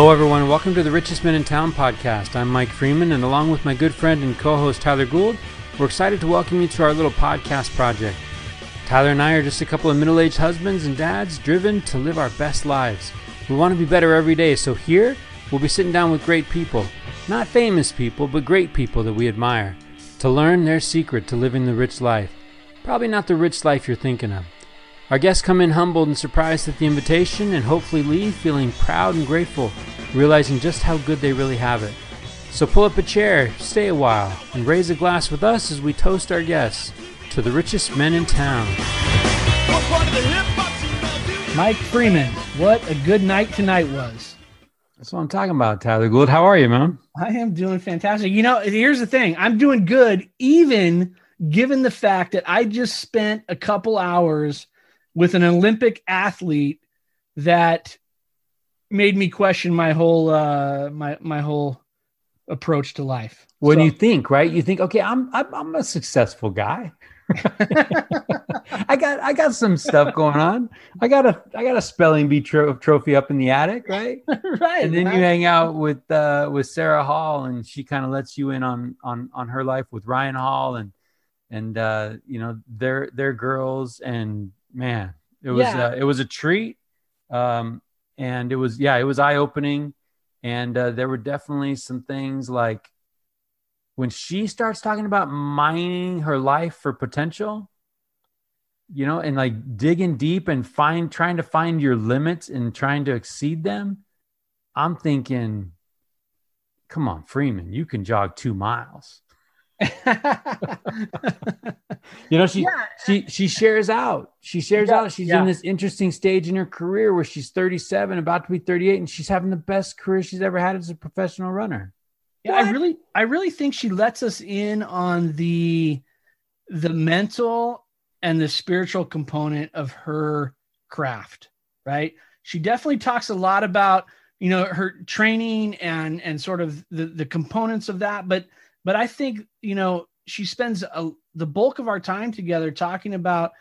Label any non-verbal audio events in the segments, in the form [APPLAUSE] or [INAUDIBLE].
Hello, everyone. Welcome to the Richest Men in Town podcast. I'm Mike Freeman, and along with my good friend and co host Tyler Gould, we're excited to welcome you to our little podcast project. Tyler and I are just a couple of middle aged husbands and dads driven to live our best lives. We want to be better every day, so here we'll be sitting down with great people. Not famous people, but great people that we admire, to learn their secret to living the rich life. Probably not the rich life you're thinking of. Our guests come in humbled and surprised at the invitation and hopefully leave feeling proud and grateful, realizing just how good they really have it. So pull up a chair, stay a while, and raise a glass with us as we toast our guests to the richest men in town. Mike Freeman, what a good night tonight was. That's what I'm talking about, Tyler Gould. How are you, man? I am doing fantastic. You know, here's the thing I'm doing good, even given the fact that I just spent a couple hours with an Olympic athlete that made me question my whole uh my my whole approach to life. When so, you think, right? You think, okay, I'm I'm, I'm a successful guy. [LAUGHS] I got I got some stuff going on. I got a I got a spelling bee tro- trophy up in the attic, right? [LAUGHS] right. And then right. you hang out with uh with Sarah Hall and she kind of lets you in on on on her life with Ryan Hall and and uh you know they're they're girls and man, it was yeah. uh, it was a treat, um, and it was yeah, it was eye opening, and uh, there were definitely some things like when she starts talking about mining her life for potential you know and like digging deep and find trying to find your limits and trying to exceed them i'm thinking come on freeman you can jog two miles you know, she yeah. she she shares out. She shares yeah, out. She's yeah. in this interesting stage in her career where she's 37, about to be 38, and she's having the best career she's ever had as a professional runner. Yeah, what? I really I really think she lets us in on the the mental and the spiritual component of her craft, right? She definitely talks a lot about, you know, her training and and sort of the the components of that, but but I think, you know, she spends a, the bulk of our time together talking about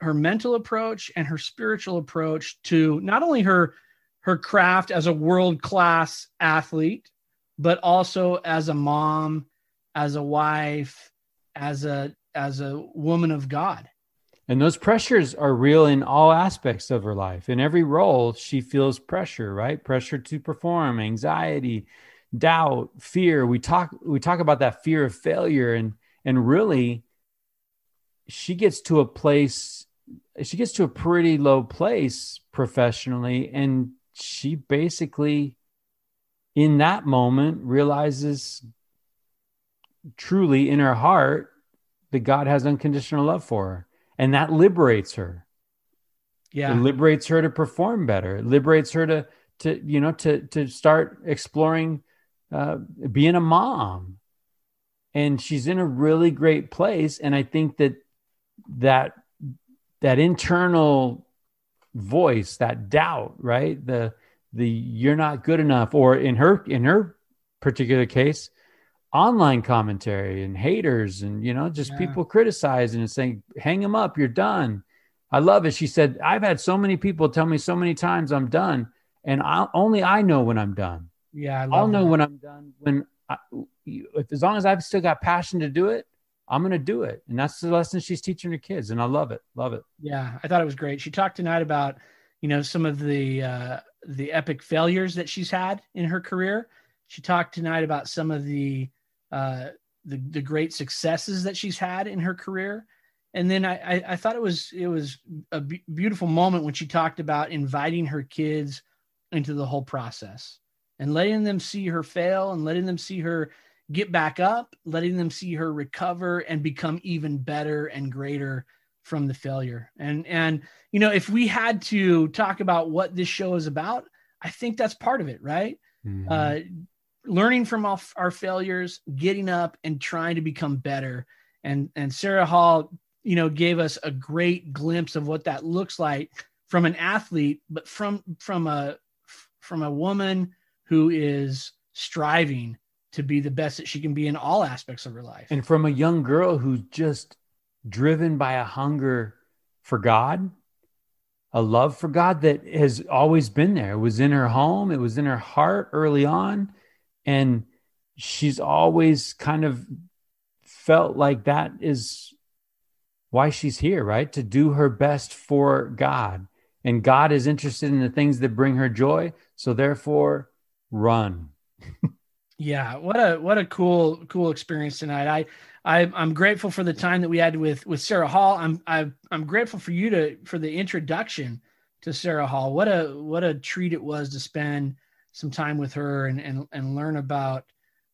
her mental approach and her spiritual approach to not only her her craft as a world class athlete but also as a mom as a wife as a as a woman of god. And those pressures are real in all aspects of her life. In every role she feels pressure right? Pressure to perform anxiety doubt, fear. We talk we talk about that fear of failure and and really she gets to a place she gets to a pretty low place professionally and she basically in that moment realizes truly in her heart that God has unconditional love for her and that liberates her. Yeah. It liberates her to perform better. It liberates her to to you know to to start exploring uh, being a mom. And she's in a really great place. And i think that that that internal voice that doubt right? The the you're not good enough or in her in her particular case online commentary and haters and you know just yeah. people criticizing and saying hang them up you're done. I love it. She said i've had so many people tell me so many times i'm done and I, only i know when i'm done yeah, I will know when I'm done. When I, if as long as I've still got passion to do it, I'm going to do it. And that's the lesson she's teaching her kids. And I love it. Love it. Yeah. I thought it was great. She talked tonight about, you know, some of the, uh, the epic failures that she's had in her career. She talked tonight about some of the, uh, the, the great successes that she's had in her career. And then I, I, I thought it was, it was a b- beautiful moment when she talked about inviting her kids into the whole process and letting them see her fail and letting them see her get back up, letting them see her recover and become even better and greater from the failure. And and you know, if we had to talk about what this show is about, I think that's part of it, right? Mm-hmm. Uh, learning from our, our failures, getting up and trying to become better. And and Sarah Hall, you know, gave us a great glimpse of what that looks like from an athlete, but from from a from a woman who is striving to be the best that she can be in all aspects of her life. And from a young girl who's just driven by a hunger for God a love for God that has always been there. It was in her home, it was in her heart early on. And she's always kind of felt like that is why she's here, right? To do her best for God. And God is interested in the things that bring her joy. So therefore, run. yeah, what a what a cool cool experience tonight. I I, I'm grateful for the time that we had with with Sarah Hall. I'm I, I'm grateful for you to for the introduction to Sarah Hall. What a what a treat it was to spend some time with her and and, and learn about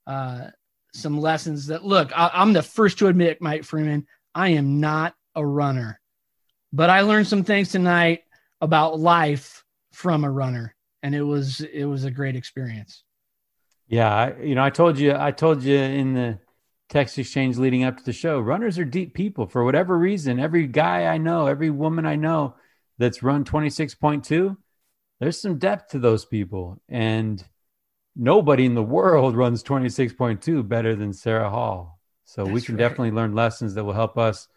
uh, some lessons. That look, I, I'm the first to admit, Mike Freeman, I am not a runner, but I learned some things tonight about life from a runner, and it was it was a great experience. Yeah, I, you know, I told you, I told you in the text exchange leading up to the show. Runners are deep people for whatever reason. Every guy I know, every woman I know that's run 26.2, there's some depth to those people. And nobody in the world [LAUGHS] runs 26.2 better than Sarah Hall. So that's we can right. definitely learn lessons that will help us,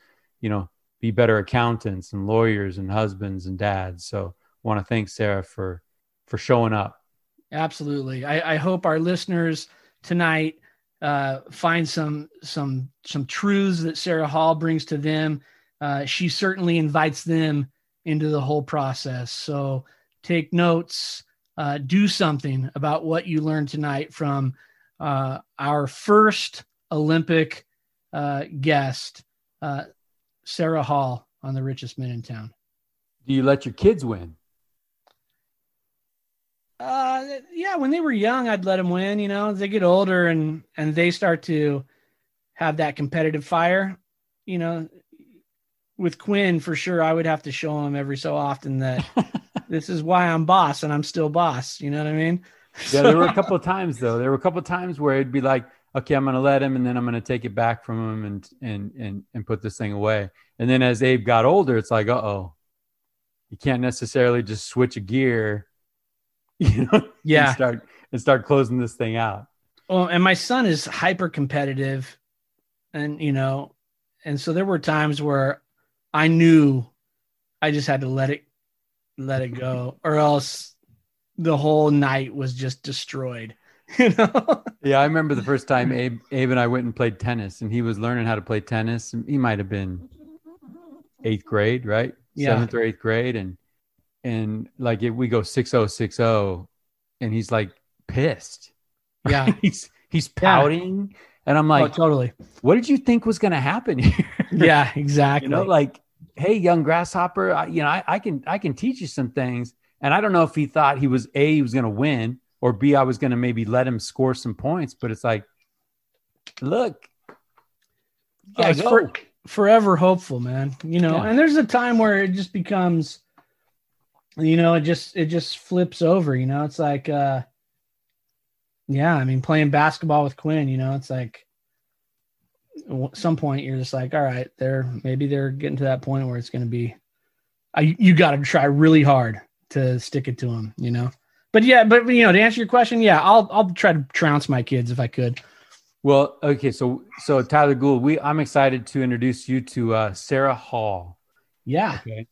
you know, be better accountants and lawyers and husbands and dads. So I want to thank Sarah for for showing up. Absolutely. I, I hope our listeners tonight uh, find some some some truths that Sarah Hall brings to them. Uh, she certainly invites them into the whole process. So take notes, uh, do something about what you learned tonight from uh, our first Olympic uh, guest, uh, Sarah Hall, on the richest men in town. Do you let your kids win? Uh, yeah, when they were young, I'd let them win. You know, as they get older and and they start to have that competitive fire, you know, with Quinn for sure, I would have to show him every so often that [LAUGHS] this is why I'm boss and I'm still boss. You know what I mean? Yeah, there were a [LAUGHS] couple of times though. There were a couple of times where it'd be like, okay, I'm going to let him, and then I'm going to take it back from him and and and and put this thing away. And then as Abe got older, it's like, uh oh, you can't necessarily just switch a gear [LAUGHS] you know, yeah, and start and start closing this thing out. Well, and my son is hyper competitive, and you know, and so there were times where I knew I just had to let it let it go, [LAUGHS] or else the whole night was just destroyed. [LAUGHS] You know? yeah, I remember the first time Abe, Abe and I went and played tennis, and he was learning how to play tennis. He might have been eighth grade, right? Yeah. Seventh or eighth grade, and and like if we go 6060 and he's like pissed. [LAUGHS] Yeah. He's he's pouting yeah. and i'm like oh, totally. what did you think was going to happen here? [LAUGHS] Yeah exactly. You know like hey young grasshopper I, you know I, I can i can teach you some things and i don't know if he thought he was a he was going to win or b i was going to maybe let him score some points but it's like look. Yeah, for, forever hopeful man you know yeah. and there's a time where it just becomes you know it just it just flips over you know it's like uh yeah i mean playing basketball with quinn you know it's like at some point you're just like all right they're maybe they're getting to that point where it's going to be I, you got to try really hard to stick it to them you know? But yeah but you know to answer your question yeah i'll i'll try to trounce my kids if i could. Well okay so so tyler gould we i'm excited to introduce you to uh sarah hall. Yeah. Okay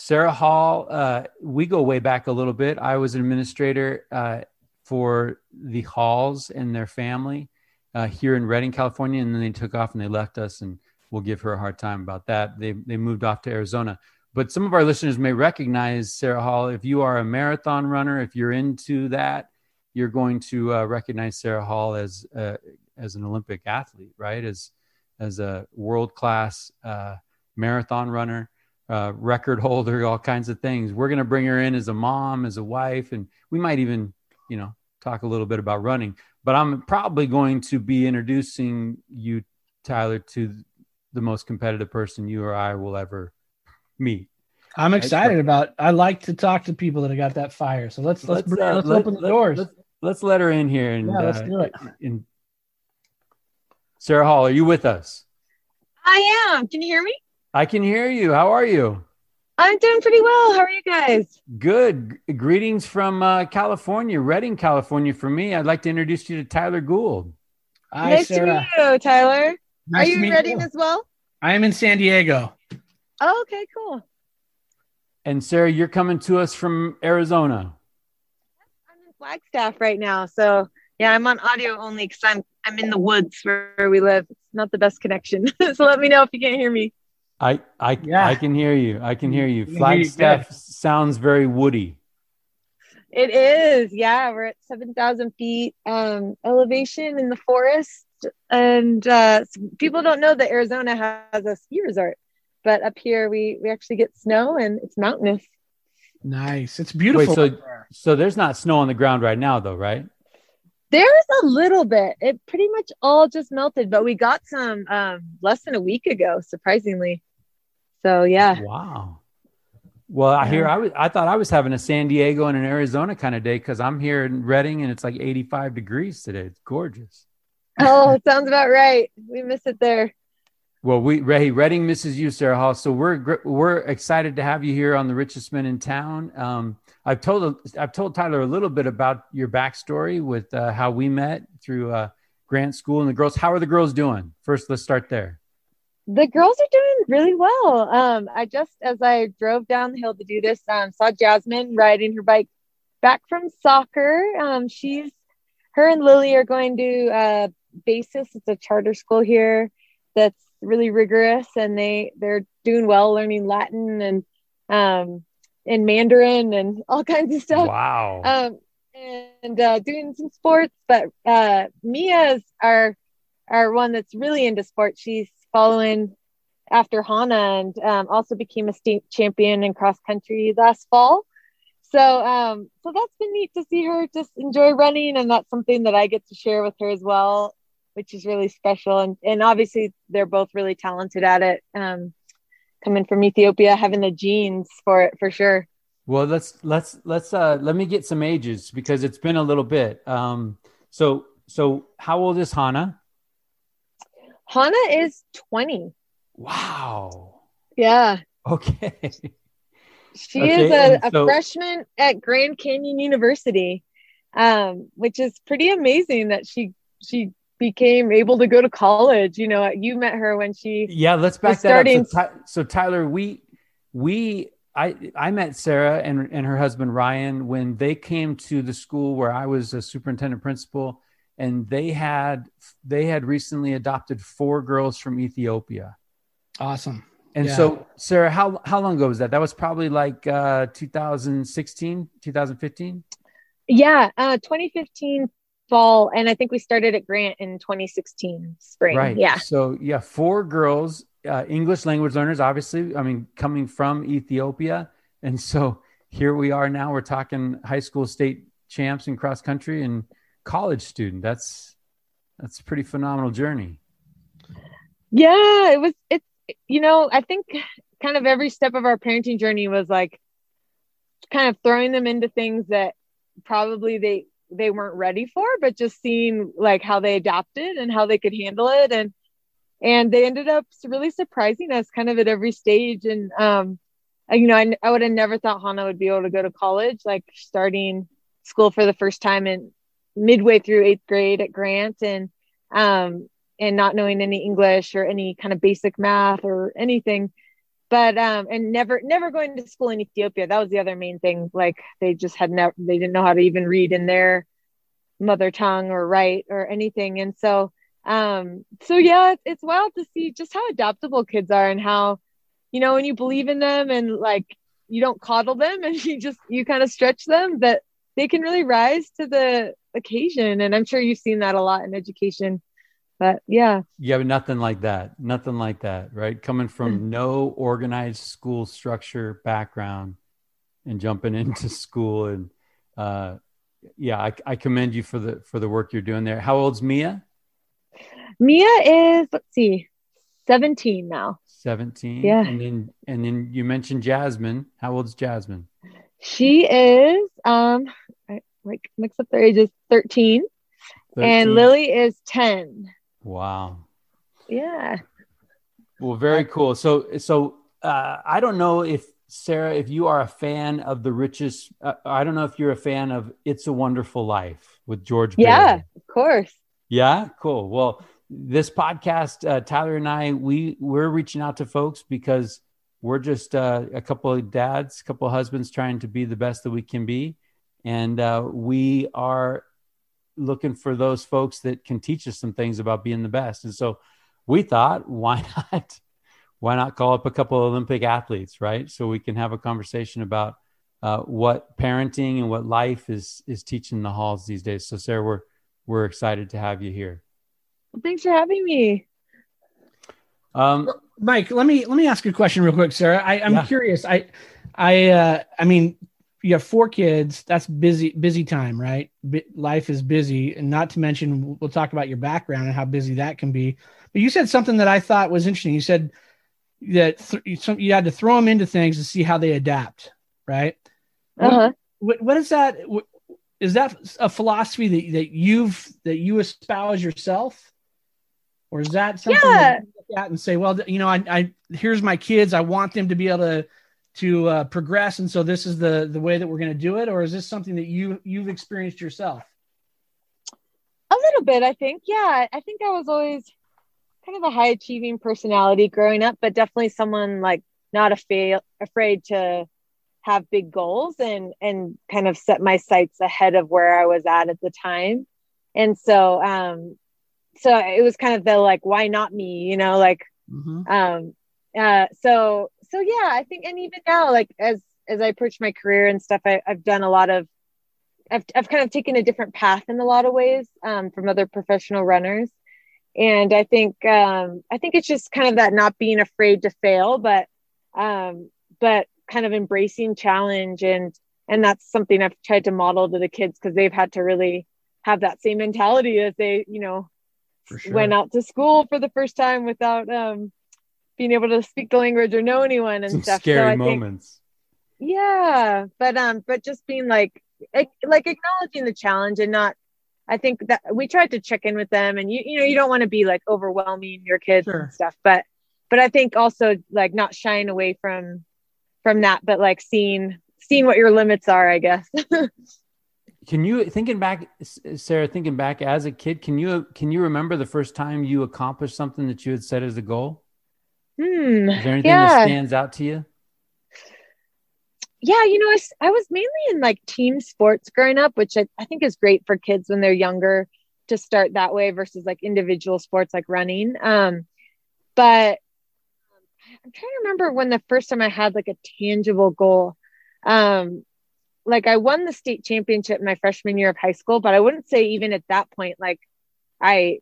Sarah Hall, uh, we go way back a little bit. I was an administrator uh, for the Halls and their family uh, here in Redding, California, and then they took off and they left us. And we'll give her a hard time about that. They they moved off to Arizona. But some of our listeners may recognize Sarah Hall. If you are a marathon runner, if you're into that, you're going to uh, recognize Sarah Hall as uh, as an Olympic athlete, right? As as a world class uh, marathon runner uh, record holder, all kinds of things. We're going to bring her in as a mom, as a wife, and we might even, you know, talk a little bit about running. But I'm probably going to be introducing you, Tyler, to the most competitive person you or I will ever meet. I'm excited right? about. I like to talk to people that have got that fire. So let's let's let's, uh, let's let, open the let, doors. Let's, let's, let her in here and yeah, let's uh, do it. And Sarah Hall, are you with us? I am. Can you hear me? I can hear you. How are you? I'm doing pretty well. How are you guys? Good. G- greetings from uh, California, Redding, California. For me, I'd like to introduce you to Tyler Gould. Hi, nice Sarah. to meet you, Tyler. Nice are you in Redding you. as well? I am in San Diego. Oh, okay, cool. And Sarah, you're coming to us from Arizona. I'm in Flagstaff right now, so yeah, I'm on audio only because I'm I'm in the woods where we live. It's not the best connection, [LAUGHS] so let me know if you can't hear me. I I yeah. I can hear you. I can hear you. Flagstaff sounds very woody. It is, yeah. We're at seven thousand feet um, elevation in the forest, and uh, people don't know that Arizona has a ski resort, but up here we we actually get snow and it's mountainous. Nice, it's beautiful. Wait, so so there's not snow on the ground right now, though, right? There's a little bit. It pretty much all just melted, but we got some um, less than a week ago, surprisingly. So yeah. Wow. Well, I hear I was I thought I was having a San Diego and an Arizona kind of day because I'm here in Redding and it's like 85 degrees today. It's gorgeous. Oh, [LAUGHS] sounds about right. We miss it there. Well, we Ray Redding misses you, Sarah Hall. So we're we're excited to have you here on the richest men in town. Um, I've told I've told Tyler a little bit about your backstory with uh, how we met through uh, Grant School and the girls. How are the girls doing? First, let's start there. The girls are doing really well. Um, I just as I drove down the hill to do this, um, saw Jasmine riding her bike back from soccer. Um, she's her and Lily are going to uh, Basis. It's a charter school here that's really rigorous, and they they're doing well, learning Latin and um, and Mandarin and [LAUGHS] all kinds of stuff. Wow. Um, and uh, doing some sports, but uh, Mia's our our one that's really into sports. She's following after Hannah and um, also became a state champion in cross country last fall. So, um, so that's been neat to see her just enjoy running, and that's something that I get to share with her as well, which is really special. And and obviously they're both really talented at it. Um, coming from Ethiopia, having the genes for it for sure. Well, let's let's let's uh let me get some ages because it's been a little bit. Um, so so how old is Hannah? Hannah is twenty. Wow. Yeah. Okay. She okay, is a, a so, freshman at Grand Canyon University, um, which is pretty amazing that she she became able to go to college. You know, you met her when she yeah. Let's back that starting... up. So, Ty- so Tyler, we we I I met Sarah and and her husband Ryan when they came to the school where I was a superintendent principal, and they had they had recently adopted four girls from Ethiopia. Awesome. And yeah. so, Sarah, how how long ago was that? That was probably like uh, 2016, 2015. Yeah, uh, 2015 fall, and I think we started at Grant in 2016 spring. Right. Yeah. So yeah, four girls, uh, English language learners. Obviously, I mean, coming from Ethiopia, and so here we are now. We're talking high school state champs in cross country and college student. That's that's a pretty phenomenal journey. Yeah, it was. It's you know, I think kind of every step of our parenting journey was like kind of throwing them into things that probably they they weren't ready for, but just seeing like how they adapted and how they could handle it and and they ended up really surprising us kind of at every stage and um you know I, I would have never thought Hannah would be able to go to college like starting school for the first time in midway through eighth grade at Grant and um and not knowing any English or any kind of basic math or anything. But um and never never going to school in Ethiopia. That was the other main thing. Like they just had never they didn't know how to even read in their mother tongue or write or anything. And so um so yeah, it's, it's wild to see just how adaptable kids are and how, you know, when you believe in them and like you don't coddle them and [LAUGHS] you just you kind of stretch them that they can really rise to the occasion. And I'm sure you've seen that a lot in education but yeah. Yeah but nothing like that nothing like that right? Coming from mm. no organized school structure background and jumping into [LAUGHS] school and uh yeah I, I commend you for the for the work you're doing there. How old's mia? Mia is let's see 17 now. 17 yeah. And then and then you mentioned jasmine. How old's jasmine? She is um like mix up their ages 13. 13. and lily is 10 Wow. Yeah. Well, very cool. So, so uh, I don't know if Sarah, if you are a fan of the richest, uh, I don't know if you're a fan of "It's a Wonderful Life" with George. Yeah, of course. Yeah, cool. Well, this podcast, uh, Tyler and I, we we're reaching out to folks because we're just uh, a couple of dads, a couple of husbands trying to be the best that we can be, and uh, we are looking for those folks that can teach us some things about being the best. And so we thought, [LAUGHS] why not? Why not call up a couple of Olympic athletes, right? So we can have a conversation about uh, what parenting and what life is is teaching the halls these days. So Sarah, we're we're excited to have you here. Thanks for having me. Um, Mike, let me let me ask you a question real quick, Sarah. I, I'm yeah. curious. I I uh, I mean, you have four kids. That's busy busy time, right? B- life is busy, and not to mention we'll talk about your background and how busy that can be. But you said something that I thought was interesting. You said that th- you had to throw them into things to see how they adapt, right? Uh-huh. What, what is that? Is that a philosophy that, that you've that you espouse yourself, or is that something yeah. that you look at and say, well, you know, I, I here's my kids. I want them to be able to to uh, progress, and so this is the the way that we're going to do it, or is this something that you you've experienced yourself? A little bit, I think. Yeah, I think I was always kind of a high achieving personality growing up, but definitely someone like not a fail, afraid to have big goals and and kind of set my sights ahead of where I was at at the time. And so um so it was kind of the like why not me, you know, like mm-hmm. um uh so so yeah, I think and even now like as as I approach my career and stuff I, I've done a lot of I've, I've kind of taken a different path in a lot of ways um, from other professional runners and i think um, i think it's just kind of that not being afraid to fail but um, but kind of embracing challenge and and that's something I've tried to model to the kids because they've had to really have that same mentality as they you know sure. went out to school for the first time without um, being able to speak the language or know anyone and Some stuff. Scary so moments. Think, yeah, but um, but just being like like acknowledging the challenge and not. I think that we tried to check in with them, and you you know you don't want to be like overwhelming your kids sure. and stuff, but but I think also like not shying away from from that, but like seeing seeing what your limits are, I guess. [LAUGHS] can you thinking back, Sarah? Thinking back as a kid, can you can you remember the first time you accomplished something that you had set as a goal? Hmm. Is there anything yeah. that stands out to you? Yeah, you know, I, I was mainly in like team sports growing up, which I, I think is great for kids when they're younger to start that way versus like individual sports like running. Um, but I'm trying to remember when the first time I had like a tangible goal. Um, like I won the state championship my freshman year of high school, but I wouldn't say even at that point, like I,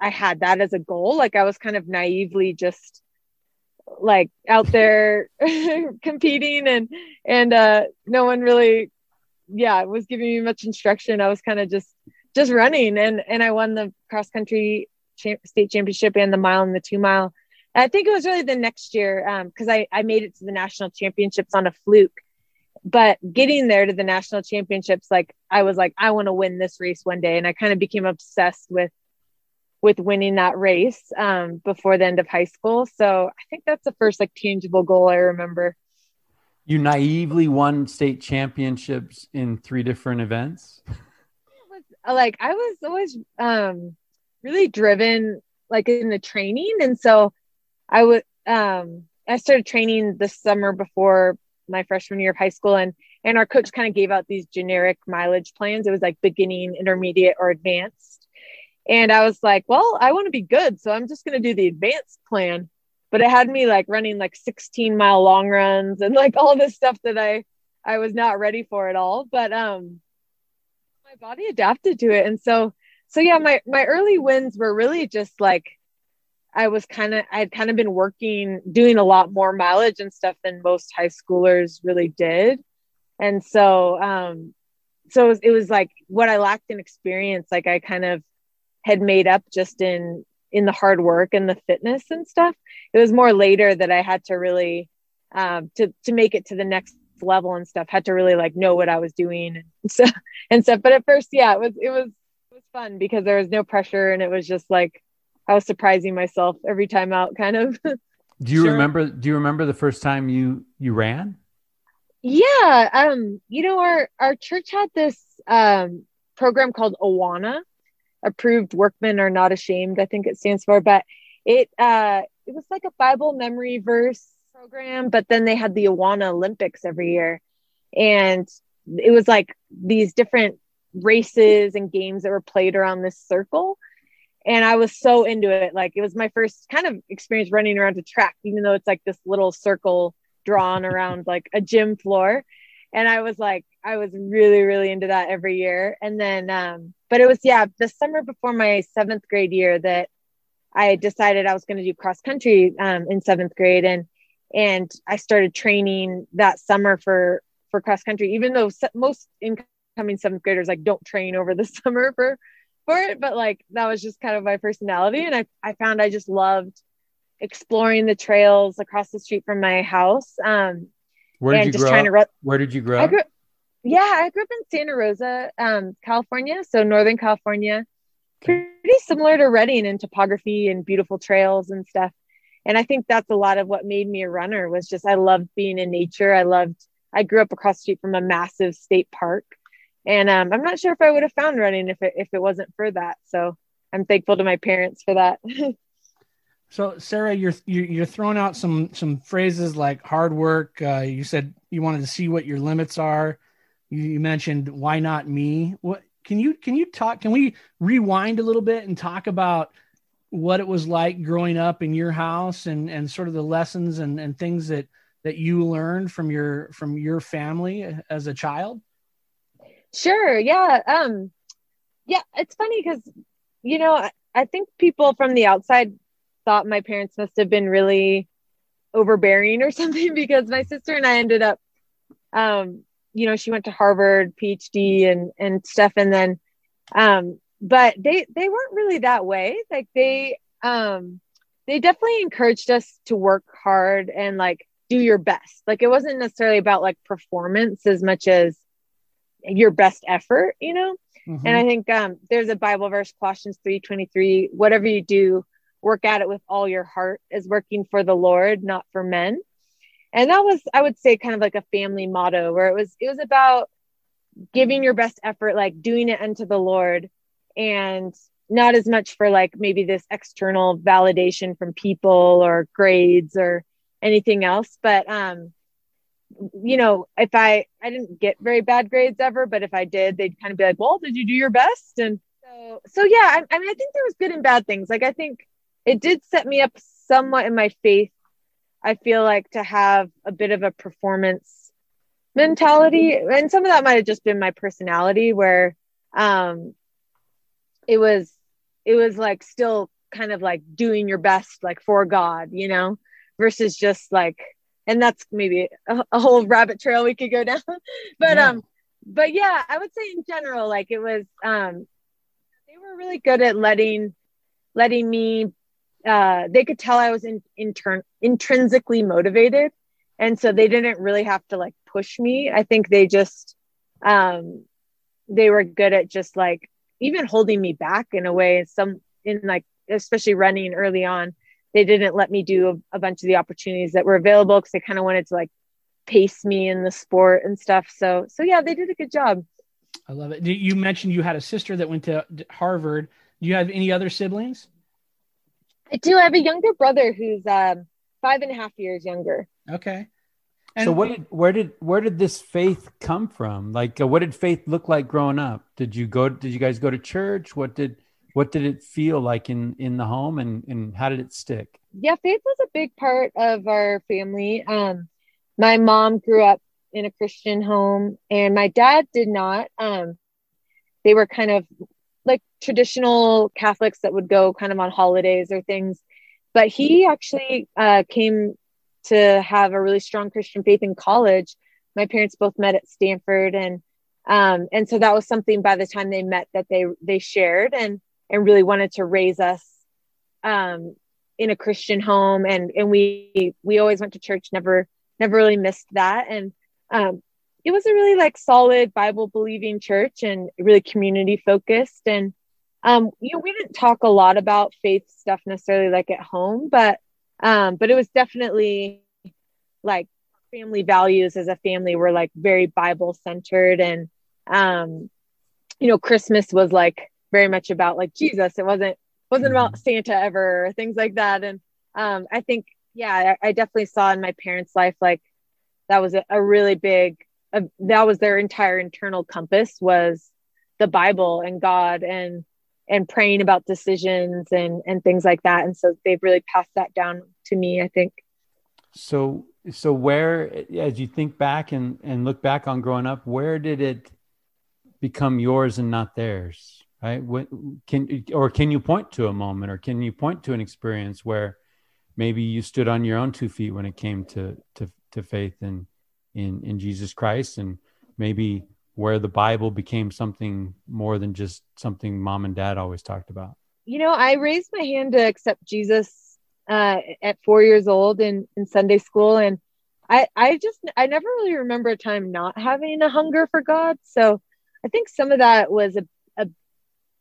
I had that as a goal. Like I was kind of naively just like out there [LAUGHS] competing and, and, uh, no one really, yeah, was giving me much instruction. I was kind of just, just running and, and I won the cross country cha- state championship and the mile and the two mile I think it was really the next year because um, I, I made it to the national championships on a fluke. But getting there to the national championships, like I was like, I want to win this race one day, and I kind of became obsessed with with winning that race um, before the end of high school. So I think that's the first like tangible goal I remember. You naively won state championships in three different events. like I was always um, really driven, like in the training, and so I would um I started training the summer before my freshman year of high school and and our coach kind of gave out these generic mileage plans. It was like beginning, intermediate, or advanced. And I was like, well, I want to be good. So I'm just going to do the advanced plan. But it had me like running like 16 mile long runs and like all this stuff that I, I was not ready for at all. But, um, my body adapted to it. And so, so yeah, my, my early wins were really just like I was kind of, I'd kind of been working, doing a lot more mileage and stuff than most high schoolers really did. And so, um, so it was, it was like what I lacked in experience, like I kind of had made up just in, in the hard work and the fitness and stuff. It was more later that I had to really, um, to, to make it to the next level and stuff, had to really like know what I was doing and [LAUGHS] so, and stuff. But at first, yeah, it was, it was, it was fun because there was no pressure and it was just like, I was surprising myself every time out, kind of. [LAUGHS] do you sure. remember? Do you remember the first time you you ran? Yeah, um, you know our our church had this um program called Awana, approved workmen are not ashamed. I think it stands for, but it uh it was like a Bible memory verse program, but then they had the Awana Olympics every year. And it was like these different races and games that were played around this circle. And I was so into it. Like it was my first kind of experience running around a track, even though it's like this little circle drawn around like a gym floor. And I was like, I was really, really into that every year. And then, um, but it was, yeah, the summer before my seventh grade year that I decided I was going to do cross country um, in seventh grade. And, and I started training that summer for, for cross country, even though most incoming seventh graders like don't train over the [LAUGHS] summer for, for it. But like, that was just kind of my personality. And I, I found I just loved exploring the trails across the street from my house. Um, where did you grow up? Ru- Where did you grow up? Grew, yeah, I grew up in Santa Rosa, um, California, so Northern California. Pretty similar to Redding in topography and beautiful trails and stuff. And I think that's a lot of what made me a runner was just I loved being in nature. I loved. I grew up across the street from a massive state park, and um, I'm not sure if I would have found running if it if it wasn't for that. So I'm thankful to my parents for that. [LAUGHS] So Sarah, you're you're throwing out some some phrases like hard work. Uh, you said you wanted to see what your limits are. You, you, mentioned why not me. What can you can you talk? Can we rewind a little bit and talk about what it was like growing up in your house and and sort of the lessons and and things that that you learned from your from your family as a child? Sure. Yeah. Um. Yeah. It's funny because you know I, I think people from the outside thought my parents must have been really overbearing or [LAUGHS] something because my sister and I ended up, um, you know, she went to Harvard, PhD, and and stuff, and then, um, but they they weren't really that way. Like they, um, they definitely encouraged us to work hard and like do your best. Like it wasn't necessarily about like performance as much as your best effort, you know. Mm-hmm. And I think um, there's a Bible verse, Colossians three twenty three. Whatever you do, work at it with all your heart as working for the Lord, not for men. And that was, I would say, kind of like a family motto where it was, it was about giving your best effort, like doing it unto the Lord and not as much for like maybe this external validation from people or grades or anything else. But, um, you know, if I, I didn't get very bad grades ever, but if I did, they'd kind of be like, well, did you do your best? And so, so yeah, I, I mean, I think there was good and bad things. Like, I think it did set me up somewhat in my faith. I feel like to have a bit of a performance mentality, and some of that might have just been my personality, where um, it was it was like still kind of like doing your best, like for God, you know, versus just like, and that's maybe a, a whole rabbit trail we could go down, [LAUGHS] but yeah. um, but yeah, I would say in general, like it was um, they were really good at letting letting me uh, they could tell I was in, intern- intrinsically motivated. And so they didn't really have to like push me. I think they just, um, they were good at just like even holding me back in a way. Some in like, especially running early on, they didn't let me do a, a bunch of the opportunities that were available because they kind of wanted to like pace me in the sport and stuff. So, so yeah, they did a good job. I love it. You mentioned you had a sister that went to Harvard. Do you have any other siblings? I do. I have a younger brother who's um, five and a half years younger. Okay. And so what did where did where did this faith come from? Like, uh, what did faith look like growing up? Did you go? Did you guys go to church? What did what did it feel like in in the home, and and how did it stick? Yeah, faith was a big part of our family. Um, my mom grew up in a Christian home, and my dad did not. Um, they were kind of like traditional Catholics that would go kind of on holidays or things. But he actually uh, came to have a really strong Christian faith in college. My parents both met at Stanford, and um, and so that was something by the time they met that they they shared and and really wanted to raise us um, in a Christian home. And and we we always went to church, never never really missed that. And um, it was a really like solid Bible believing church and really community focused. And um, you know, we didn't talk a lot about faith stuff necessarily like at home, but um, but it was definitely like family values as a family were like very Bible centered and um, you know, Christmas was like very much about like Jesus. It wasn't wasn't about mm-hmm. Santa ever or things like that. And um, I think yeah, I, I definitely saw in my parents' life like that was a, a really big uh, that was their entire internal compass was the Bible and God and and praying about decisions and and things like that. And so they've really passed that down to me, I think. So so where as you think back and and look back on growing up, where did it become yours and not theirs? Right? What can or can you point to a moment or can you point to an experience where maybe you stood on your own two feet when it came to to to faith in in in Jesus Christ and maybe where the Bible became something more than just something mom and dad always talked about? You know, I raised my hand to accept Jesus uh, at four years old in, in Sunday school. And I, I just, I never really remember a time not having a hunger for God. So I think some of that was a, a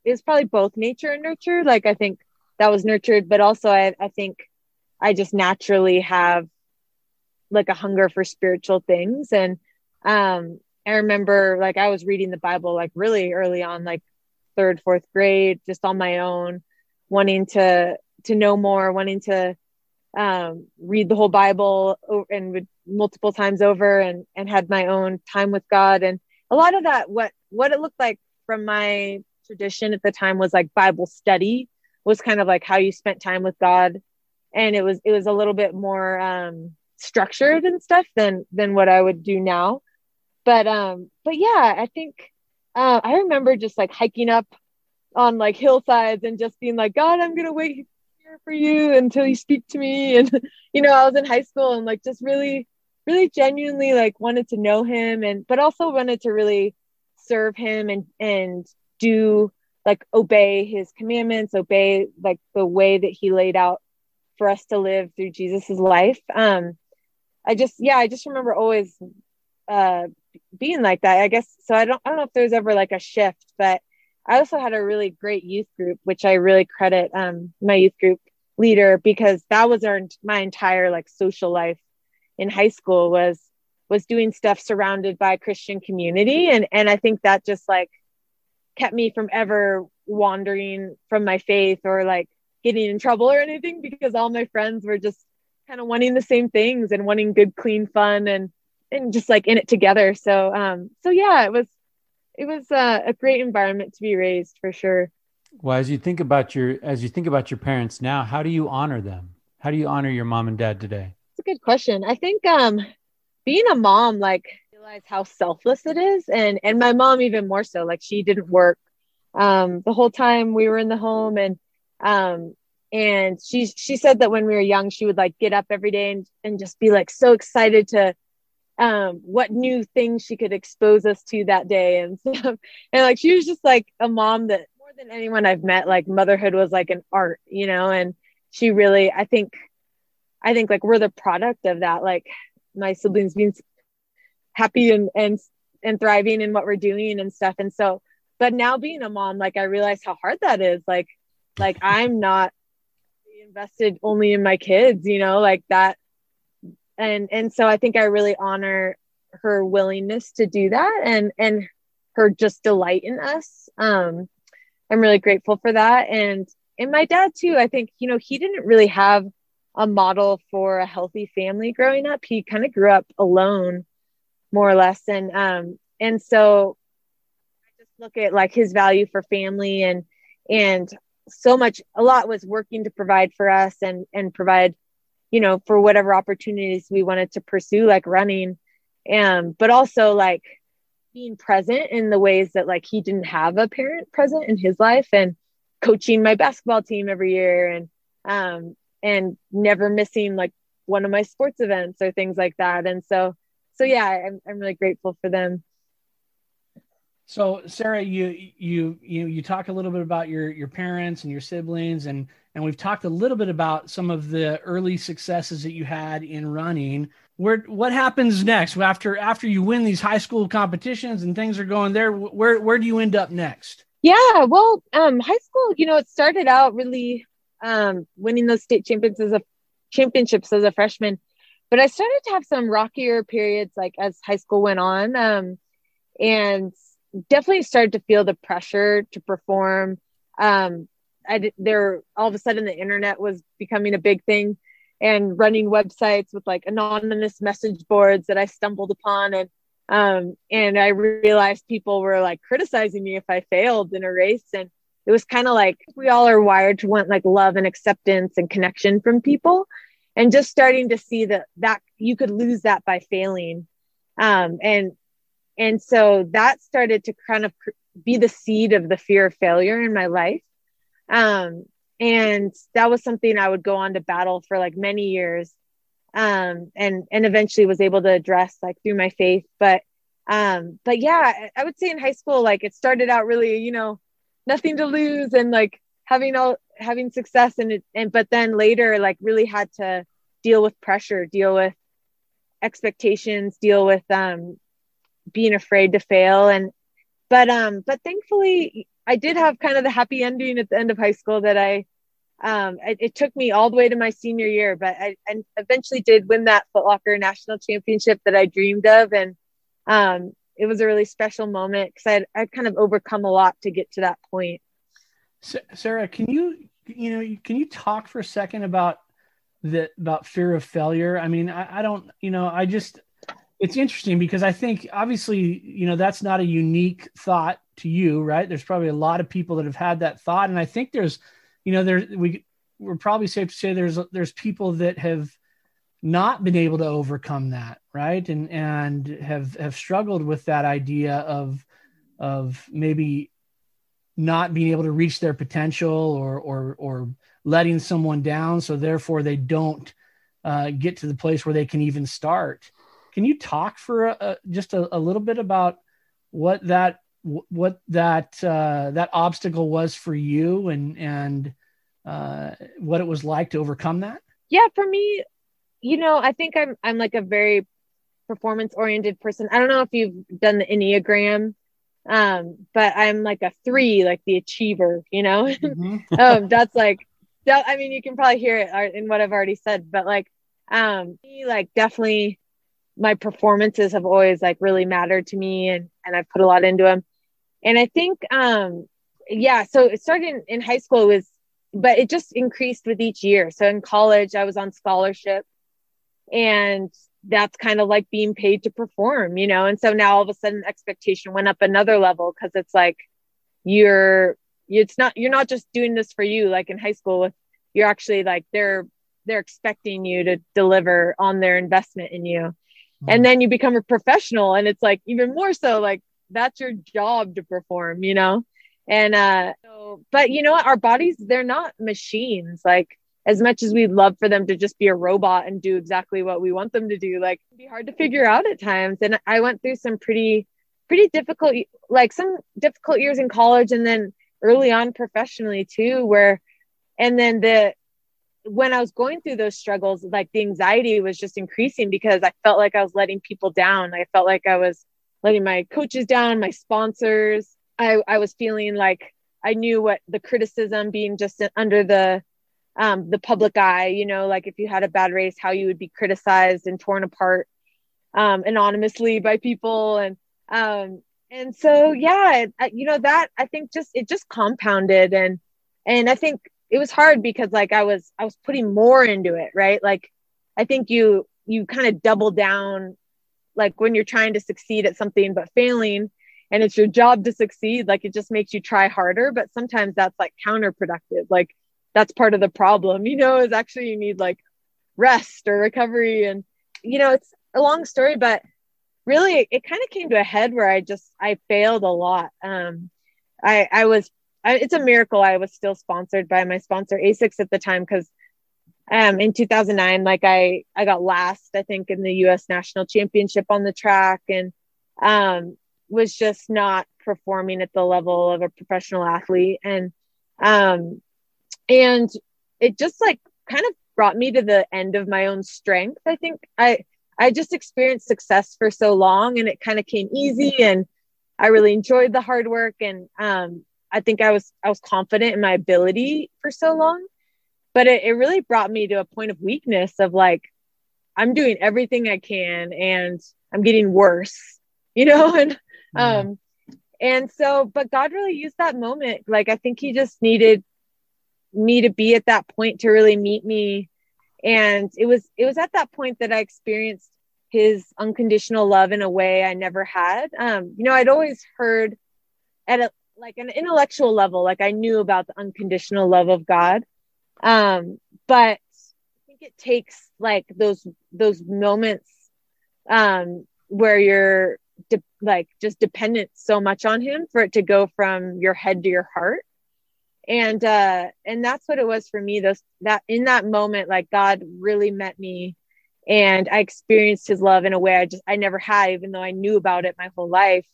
it was probably both nature and nurture. Like I think that was nurtured, but also I, I think I just naturally have like a hunger for spiritual things. And um, I remember like I was reading the Bible like really early on, like third, fourth grade, just on my own, wanting to to know more, wanting to um, read the whole Bible and would multiple times over and and had my own time with God. And a lot of that, what what it looked like from my tradition at the time was like Bible study was kind of like how you spent time with God. And it was it was a little bit more um structured and stuff than than what I would do now. But um but yeah i think uh, i remember just like hiking up on like hillsides and just being like god i'm gonna wait here for you until you speak to me. [LAUGHS] And you know i was in high school and like just really really genuinely like wanted to know him and but also wanted to really serve him and and do like obey his commandments obey like the way that he laid out for us to live through jesus's life. Um i just yeah i just remember always uh being like that i guess. So i don't i don't know if there's ever like a shift but i also had a really great youth group which i really credit um my youth group leader because that was our my entire like social life in high school was was doing stuff surrounded by christian community. And and i think that just like kept me from ever wandering from my faith or like getting in trouble or anything because all my friends were just kind of wanting the same things and wanting good clean fun and and just like in it together. So um so yeah, it was it was uh, a great environment to be raised for sure. Well, as you think about your as you think about your parents now, how do you honor them? How do you honor your mom and dad today? It's a good question. I think um being a mom like realize how selfless it is and and my mom even more so like she didn't work um the whole time we were in the home and um and she she said that when we were young she would like get up every day and, and just be like so excited to um, what new things she could expose us to that day and [LAUGHS] stuff. And like she was just like a mom that more than anyone I've met, like motherhood was like an art, you know, and she really, I think, I think like we're the product of that. Like my siblings being happy and and and thriving in what we're doing and stuff. And so, but now being a mom, like I realize how hard that is. Like, like I'm not invested only in my kids, you know, like that. And and so i think i really honor her willingness to do that and and her just delight in us. Um i'm really grateful for that. And and my dad too i think you know he didn't really have a model for a healthy family growing up. He kind of grew up alone more or less. And um and so i just look at like his value for family and and so much a lot was working to provide for us and and provide you know, for whatever opportunities we wanted to pursue, like running. And, but also like being present in the ways that like he didn't have a parent present in his life and coaching my basketball team every year and, um, and never missing like one of my sports events or things like that. And so, so yeah, I'm, I'm really grateful for them. So Sarah, you you you you talk a little bit about your your parents and your siblings, and and we've talked a little bit about some of the early successes that you had in running. Where what happens next after after you win these high school competitions and things are going there? Where where do you end up next? Yeah, well, um, high school, you know, it started out really um, winning those state champions as a championships as a freshman, but I started to have some rockier periods like as high school went on, um, and definitely started to feel the pressure to perform. Um, I did, there all of a sudden the internet was becoming a big thing, and running websites with like anonymous message boards that I stumbled upon. And um and I realized people were like criticizing me if I failed in a race. And it was kind of like we all are wired to want like love and acceptance and connection from people. And just starting to see that that you could lose that by failing. Um and and so that started to kind of be the seed of the fear of failure in my life. Um and that was something i would go on to battle for like many years. Um and and eventually was able to address like through my faith. But um but yeah i would say in high school like it started out really you know nothing to lose and like having all having success and it and but then later like really had to deal with pressure deal with expectations deal with um being afraid to fail and but um but thankfully i did have kind of the happy ending at the end of high school that i um, it, it, took me all the way to my senior year, but I, I eventually did win that Foot Locker national championship that I dreamed of. And um, it was a really special moment because I'd, I'd kind of overcome a lot to get to that point. Sara, can you, you know, can you talk for a second about that about fear of failure? I mean, I, I don't, you know, I just, it's interesting because I think obviously, you know, that's not a unique thought to you, right? There's probably a lot of people that have had that thought. And I think there's, you know, there we we're probably safe to say there's there's people that have not been able to overcome that, right? And and have have struggled with that idea of of maybe not being able to reach their potential or or or letting someone down, so therefore they don't uh, get to the place where they can even start. Can you talk for a, just a, a little bit about what that what that uh, that obstacle was for you and and uh, what it was like to overcome that? Yeah, for me, you know, I think I'm I'm like a very performance oriented person. I don't know if you've done the Enneagram, um, but I'm like a three, like the achiever. You know, mm-hmm. [LAUGHS] um, that's like that. I mean, you can probably hear it in what I've already said, but like, um, like definitely my performances have always like really mattered to me and and I've put a lot into them and I think, um, yeah, so it started in, in high school was, but it just increased with each year. So in college, I was on scholarship and that's kind of like being paid to perform, you know? And so now all of a sudden expectation went up another level because it's like you're, it's not, you're not just doing this for you, like in high school with, you're actually like, they're, they're expecting you to deliver on their investment in you. And then you become a professional and it's like even more so like that's your job to perform, you know? And uh so, but you know what? Our bodies, they're not machines. Like as much as we'd love for them to just be a robot and do exactly what we want them to do, like it'd be hard to figure out at times. And I went through some pretty, pretty difficult, like some difficult years in college and then early on professionally too, where, and then the, when I was going through those struggles, like the anxiety was just increasing because I felt like I was letting people down. I felt like I was letting my coaches down, my sponsors. I, I was feeling like I knew what the criticism being just under the um, the public eye, you know, like if you had a bad race, how you would be criticized and torn apart um, anonymously by people, and um, and so yeah, you know that I think just it just compounded, and and I think it was hard because like I was I was putting more into it, right? Like I think you you kind of double down like when you're trying to succeed at something but failing and it's your job to succeed like it just makes you try harder but sometimes that's like counterproductive like that's part of the problem you know is actually you need like rest or recovery and you know it's a long story but really it, kind of came to a head where i just i failed a lot um i i was I, it's a miracle i was still sponsored by my sponsor asics at the time because um, in 2009 like i i got last i think in the us national championship on the track and um, was just not performing at the level of a professional athlete. And um, and it just like kind of brought me to the end of my own strength i think. I i just experienced success for so long and it kind of came easy and i really enjoyed the hard work and um, i think i was i was confident in my ability for so long but it, it really brought me to a point of weakness of like i'm doing everything i can and i'm getting worse [LAUGHS] you know and um and so but god really used that moment. Like i think he just needed me to be at that point to really meet me. And it was it was at that point that i experienced his unconditional love in a way i never had. Um you know i'd always heard at a like an intellectual level like i knew about the unconditional love of god. Um but i think it takes like those those moments um where you're de- like just dependent so much on him for it to go from your head to your heart. And uh and that's what it was for me those that in that moment like god really met me and i experienced his love in a way i just i never had even though i knew about it my whole life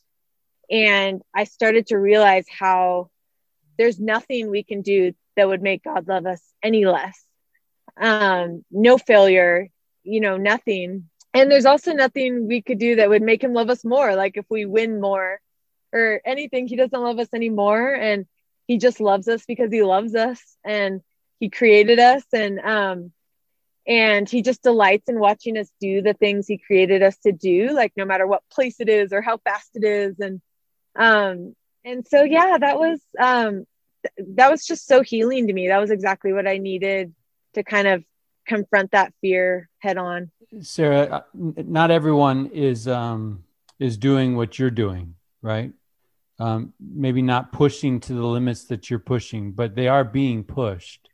and i started to realize how there's nothing we can do that would make god love us any less. Um no failure you know nothing. And there's also nothing we could do that would make him love us more. Like if we win more or anything he doesn't love us anymore. And he just loves us because he loves us and he created us. And um and he just delights in watching us do the things he created us to do like no matter what place it is or how fast it is. And um and so yeah that was um th- that was just so healing to me that was exactly what i needed to kind of confront that fear head on sara uh, not everyone is um is doing what you're doing right um, maybe not pushing to the limits that you're pushing, but they are being pushed.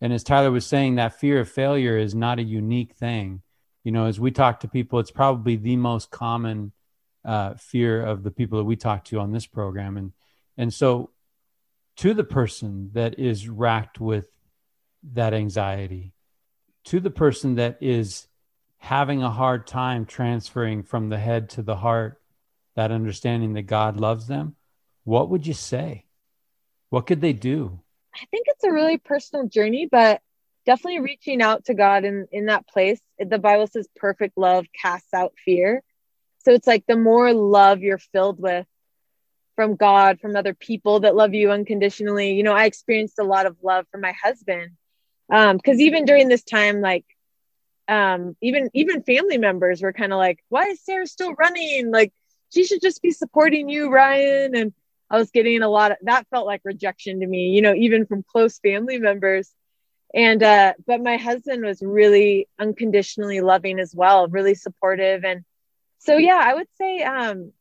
And as Tyler was saying, that fear of failure is not a unique thing. You know, as we talk to people, it's probably the most common uh, fear of the people that we talk to on this program. And and so, to the person that is racked with that anxiety, to the person that is having a hard time transferring from the head to the heart that understanding that God loves them, what would you say? What could they do? I think it's a really personal journey, but definitely reaching out to God in, in that place. The Bible says perfect love casts out fear. So it's like the more love you're filled with from God, from other people that love you unconditionally. You know, I experienced a lot of love from my husband. Um, because even during this time, like um, even even family members were kind of like, why is Sara still running? Like she should just be supporting you, Ryan. And I was getting a lot of that felt like rejection to me, you know, even from close family members. And uh, but my husband was really unconditionally loving as well, really supportive. And so yeah, I would say um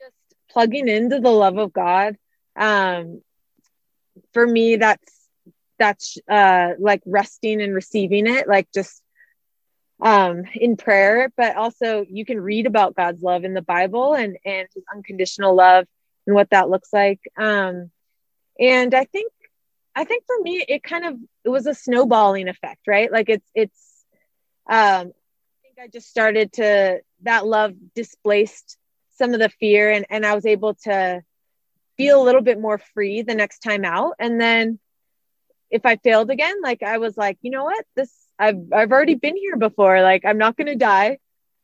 just plugging into the love of God. Um for me that's that's uh like resting and receiving it, like just um, in prayer, but also you can read about God's love in the Bible and and His unconditional love and what that looks like. Um, and I think I think for me it kind of it was a snowballing effect, right? Like it's it's um, I just started to that love displaced some of the fear and and I was able to feel a little bit more free the next time out. And then if I failed again, like I was like, you know what, this I've I've already been here before. Like I'm not gonna die.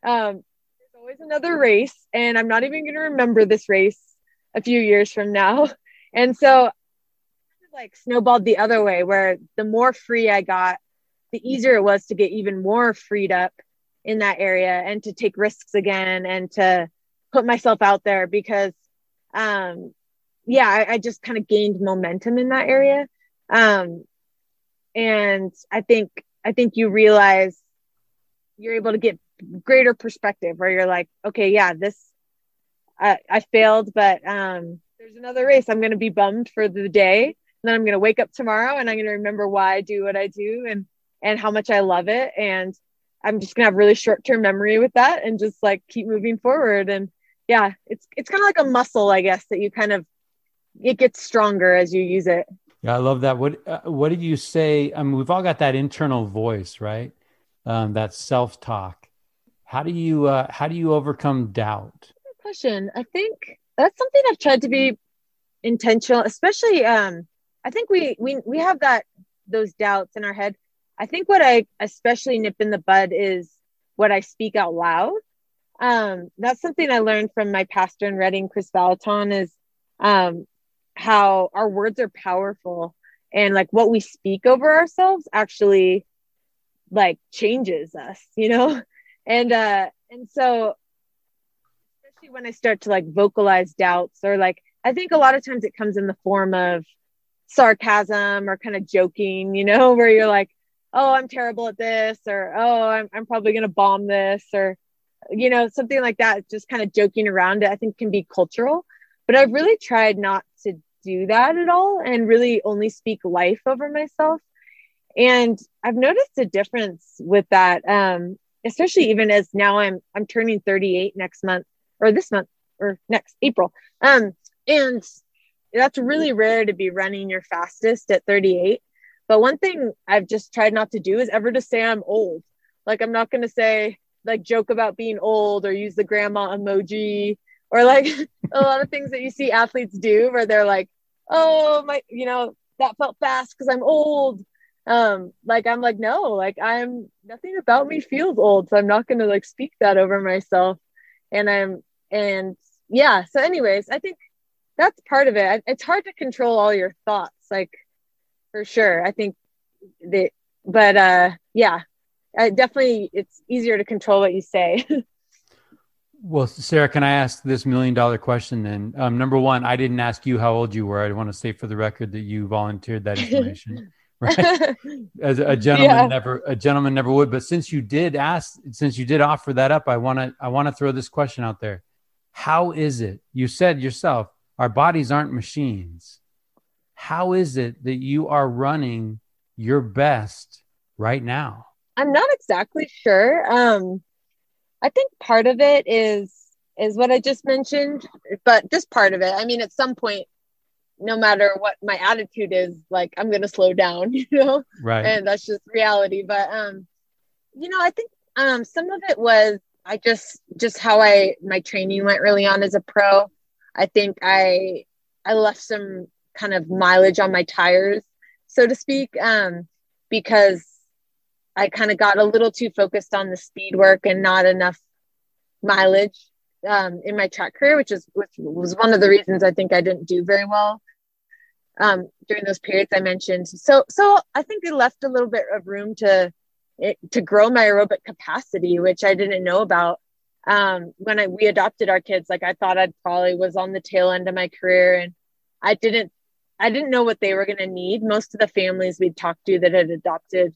Um, there's always another race, and I'm not even gonna remember this race a few years from now. [LAUGHS] And so, like snowballed the other way, where the more free I got, the easier it was to get even more freed up in that area and to take risks again and to put myself out there because um yeah I, I just kind of gained momentum in that area. Um and i think I think you realize you're able to get greater perspective where you're like, okay, yeah, this I, I failed, but um, there's another race. I'm going to be bummed for the day, and then I'm going to wake up tomorrow and I'm going to remember why I do what I do and and how much I love it, and I'm just to have really short term memory with that and just like keep moving forward. And yeah, it's it's kind of like a muscle, I guess, that you kind of it gets stronger as you use it. Yeah, I love that. What uh, what did you say? I mean, we've all got that internal voice, right? Um, that self talk. How do you uh, how do you overcome doubt? Good question. I think that's something I've tried to be intentional, especially. Um, I think we we we have that those doubts in our head. I think what I especially nip in the bud is what I speak out loud. Um, that's something I learned from my pastor in Redding, Kris Vallotton, is um, how our words are powerful and like what we speak over ourselves actually like changes us you know [LAUGHS] and uh and so especially when i start to like vocalize doubts or like i think a lot of times it comes in the form of sarcasm or kind of joking you know [LAUGHS] where you're like oh, I'm terrible at this, or oh, I'm, I'm probably going to bomb this, or, you know, something like that, just kind of joking around it, I think can be cultural. But I've really tried not to do that at all and really only speak life over myself. And I've noticed a difference with that, um, especially even as now I'm I'm turning 38 next month or this month or next April. Um, and that's really rare to be running your fastest at 38 but one thing I've just tried not to do is ever to say I'm old. Like I'm not going to say like joke about being old or use the grandma emoji or like [LAUGHS] a lot of things that you see athletes do where they're like, "Oh, my, you know, that felt fast cuz I'm old." Um like I'm like, "No, like I'm nothing about me feels old, so I'm not going to like speak that over myself." And I'm and yeah, so anyways, I think that's part of it. It's hard to control all your thoughts. Like for sure. I think that, but uh, yeah, I definitely it's easier to control what you say. [LAUGHS] well, Sara, can I ask this million dollar question then? Um, number one, I didn't ask you how old you were. I want to say for the record that you volunteered that information. [LAUGHS] right as a gentleman yeah. never a gentleman never would but since you did ask since you did offer that up i want to i want to throw this question out there how is it you said yourself our bodies aren't machines how is it that you are running your best right now? I'm not exactly sure. Um, I think part of it is is what I just mentioned, but just part of it. I mean, at some point, no matter what my attitude is, like I'm gonna slow down, [LAUGHS] you know, right? And that's just reality. But um, you know, I think um some of it was I just just how I my training went really on as a pro. I think I I left some kind of mileage on my tires, so to speak, um, because I kind of got a little too focused on the speed work and not enough mileage um, in my track career, which is which was one of the reasons I think I didn't do very well um, during those periods I mentioned. So so I think it left a little bit of room to it, to grow my aerobic capacity, which I didn't know about um, when I we adopted our kids. Like I thought I'd probably was on the tail end of my career, and I didn't I didn't know what they were going to need. Most of the families we'd talked to that had adopted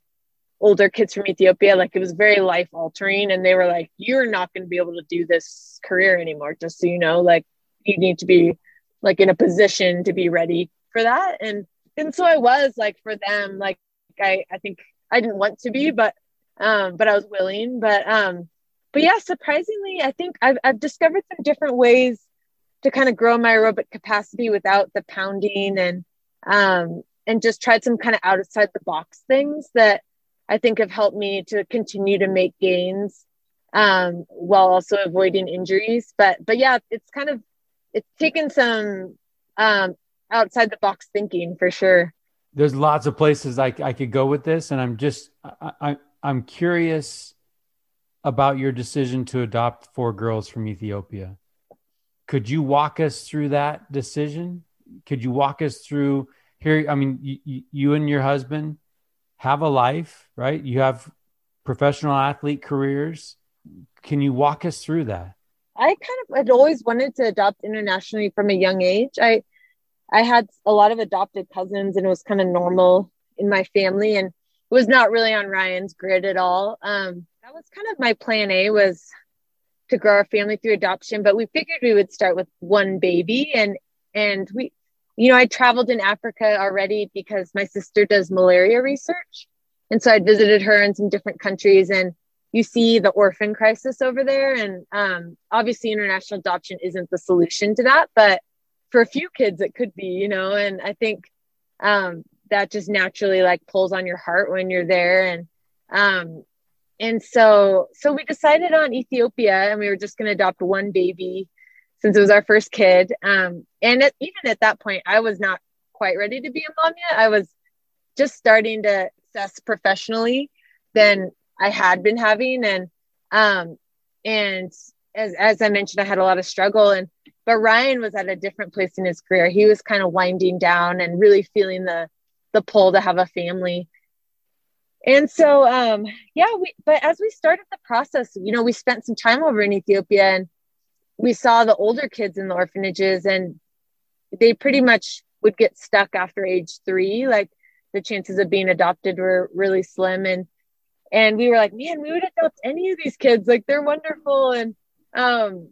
older kids from Ethiopia, like it was very life altering. And they were like, you're not going to be able to do this career anymore. Just so you know, like you need to be like in a position to be ready for that. And, and so I was like for them, like I, I think I didn't want to be, but, um, but I was willing, but, um, but yeah, surprisingly, I think I've, I've discovered some different ways to kind of grow my aerobic capacity without the pounding and um, and just tried some kind of outside the box things that I think have helped me to continue to make gains um, while also avoiding injuries. But but yeah, it's kind of it's taken some um, outside the box thinking for sure. There's lots of places I, I could go with this, and I'm just I, I I'm curious about your decision to adopt four girls from Ethiopia. Could you walk us through that decision? Could you walk us through here? I mean, you, you and your husband have a life, right? You have professional athlete careers. Can you walk us through that? I kind of had always wanted to adopt internationally from a young age. I I had a lot of adopted cousins and it was kind of normal in my family and it was not really on Ryan's grid at all. Um, that was kind of my plan A was to grow our family through adoption, but we figured we would start with one baby and and we you know, I traveled in Africa already because my sister does malaria research. And so I'd visited her in some different countries and you see the orphan crisis over there. And um, obviously, international adoption isn't the solution to that, but for a few kids, it could be, you know. And I think um, that just naturally like pulls on your heart when you're there. And um, and so so we decided on Ethiopia and we were just going to adopt one baby since it was our first kid. Um, and even at that point I was not quite ready to be a mom yet. I was just starting to assess professionally than I had been having. And um, and as as I mentioned I had a lot of struggle. And but Ryan was at a different place in his career. He was kind of winding down and really feeling the the pull to have a family and so um yeah we but as we started the process you know we spent some time over in ethiopia and we saw the older kids in the orphanages and they pretty much would get stuck after age three. Like the chances of being adopted were really slim and and we were like man we would adopt any of these kids. Like they're wonderful. And um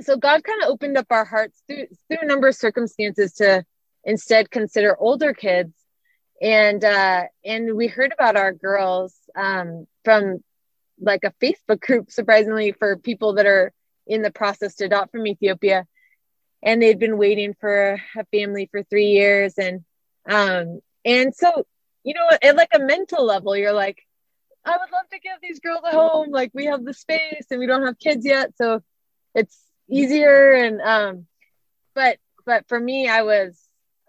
so god kind of opened up our hearts through through a number of circumstances to instead consider older kids and uh and we heard about our girls um from like a facebook group surprisingly for people that are in the process to adopt from ethiopia. And they'd been waiting for a family for three years. And um and so you know at like a mental level you're like i would love to give these girls a home. Like we have the space and we don't have kids yet. So it's easier and um but but for me i was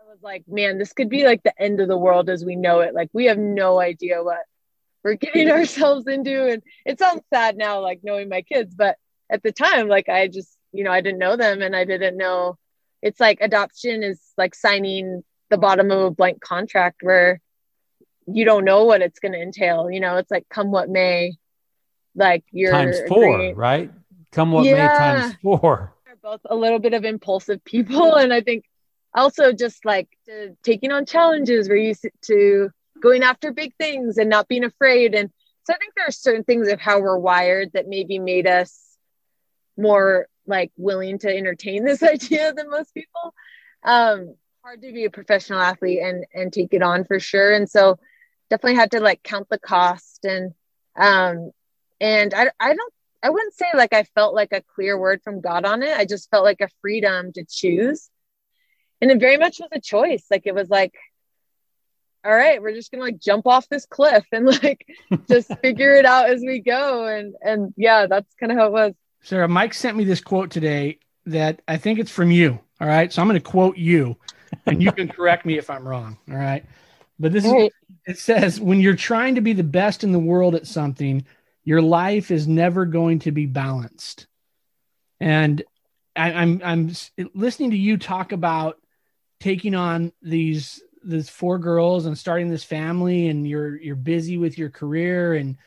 was like man this could be like the end of the world as we know it like we have no idea what we're getting [LAUGHS] ourselves into and it sounds sad now like knowing my kids but at the time like i just you know, I didn't know them and I didn't know it's like adoption is like signing the bottom of a blank contract where you don't know what it's going to entail. You know, it's like come what may, like you're times four, agreeing. right? Come what yeah. may times four. We're both a little bit of impulsive people. [LAUGHS] And I think also just like taking on challenges, we're used to going after big things and not being afraid. And so I think there are certain things of how we're wired that maybe made us more like willing to entertain [LAUGHS] this idea than most people. Um, hard to be a professional athlete and and take it on for sure. And so definitely had to like count the cost and um and I I don't I wouldn't say like I felt like a clear word from God on it. I just felt like a freedom to choose. And it very much was a choice. Like it was like, all right, we're just gonna like jump off this cliff and [LAUGHS] like just figure it out as we go. And and yeah, that's kind of how it was. Sara, Mike sent me this quote today that I think it's from you. All right. So I'm going to quote you and you can correct me if I'm wrong. All right. But this is, it says, when you're trying to be the best in the world at something, your life is never going to be balanced. And I, I'm, I'm listening to you talk about taking on these, these four girls and starting this family and you're, you're busy with your career and,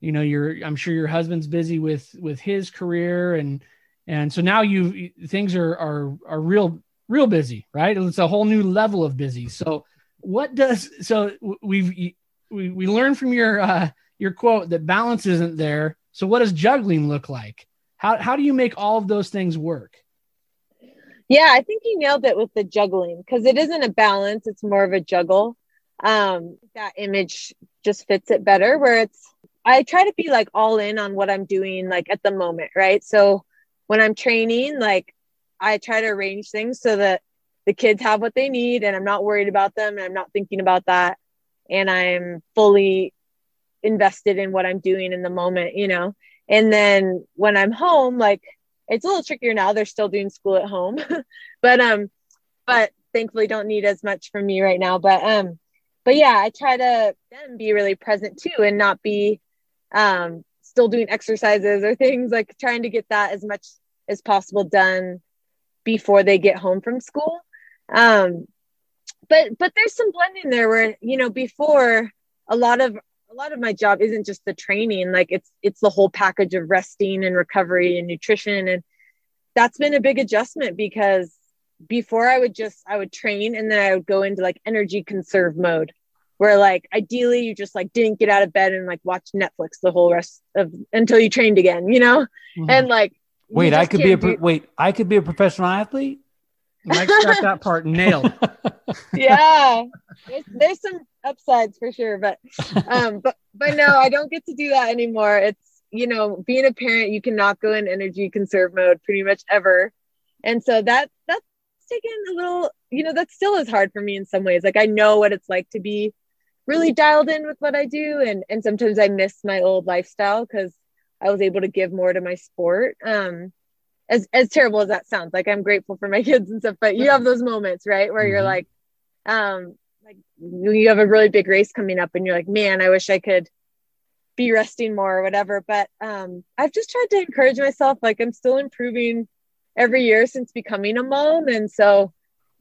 you know you're i'm sure your husband's busy with with his career and and so now you things are are are real real busy right? It's a whole new level of busy. So what does so we've we, we learned from your uh your quote that balance isn't there. So what does juggling look like? How how do you make all of those things work yeah i think you nailed it with the juggling because it isn't a balance it's more of a juggle um that image just fits it better where it's I try to be like all in on what I'm doing like at the moment, right? So when I'm training, like I try to arrange things so that the kids have what they need and I'm not worried about them and I'm not thinking about that and I'm fully invested in what I'm doing in the moment, you know. And then when I'm home, like it's a little trickier now. They're still doing school at home. [LAUGHS] but um but thankfully don't need as much from me right now. But um but yeah, I try to then be really present too and not be um, still doing exercises or things like trying to get that as much as possible done before they get home from school. Um, but but there's some blending there where you know before a lot of a lot of my job isn't just the training like it's it's the whole package of resting and recovery and nutrition and that's been a big adjustment because before I would just I would train and then I would go into like energy conserve mode where like ideally you just like didn't get out of bed and like watch Netflix the whole rest of until you trained again, you know? Mm-hmm. And like wait, I could be a pro- do- wait, I could be a professional athlete. Mike got that part nailed. [LAUGHS] yeah, there's, there's some upsides for sure, but um, but but no, I don't get to do that anymore. It's you know, being a parent, you cannot go in energy conserve mode pretty much ever, and so that that's taken a little. You know, that still is hard for me in some ways. Like I know what it's like to be really dialed in with what I do. And and sometimes I miss my old lifestyle because I was able to give more to my sport. Um, as as terrible as that sounds, like I'm grateful for my [LAUGHS] kids and stuff, but you have those moments, right, where mm-hmm. you're like, um, like you have a really big race coming up, and you're like, man, I wish I could be resting more or whatever. But um, I've just tried to encourage myself. Like I'm still improving every year since becoming a mom, and so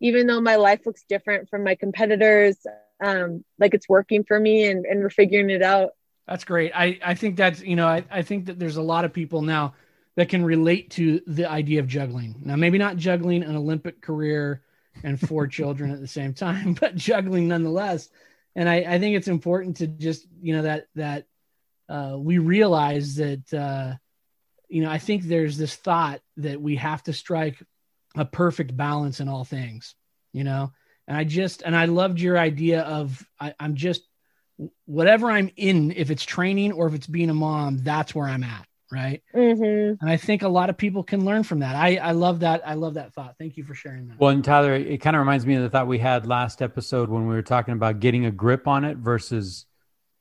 even though my life looks different from my competitors, um, like it's working for me and, and we're figuring it out. That's great. I, I think that's, you know, I, I think that there's a lot of people now that can relate to the idea of juggling. Now, maybe not juggling an Olympic career and four [LAUGHS] children at the same time, [LAUGHS] but juggling nonetheless. and I, I think it's important to just you know that that uh, we realize that uh, you know I think there's this thought that we have to strike a perfect balance in all things, you know. And I just and I loved your idea of I, I'm just whatever I'm in, if it's training or if it's being a mom, that's where I'm at right? Mm-hmm. and i think a lot of people can learn from that. I i love that i love that thought. Thank you for sharing that. Well and tyler it kind of reminds me of the thought we had last episode when we were talking about getting a grip on it versus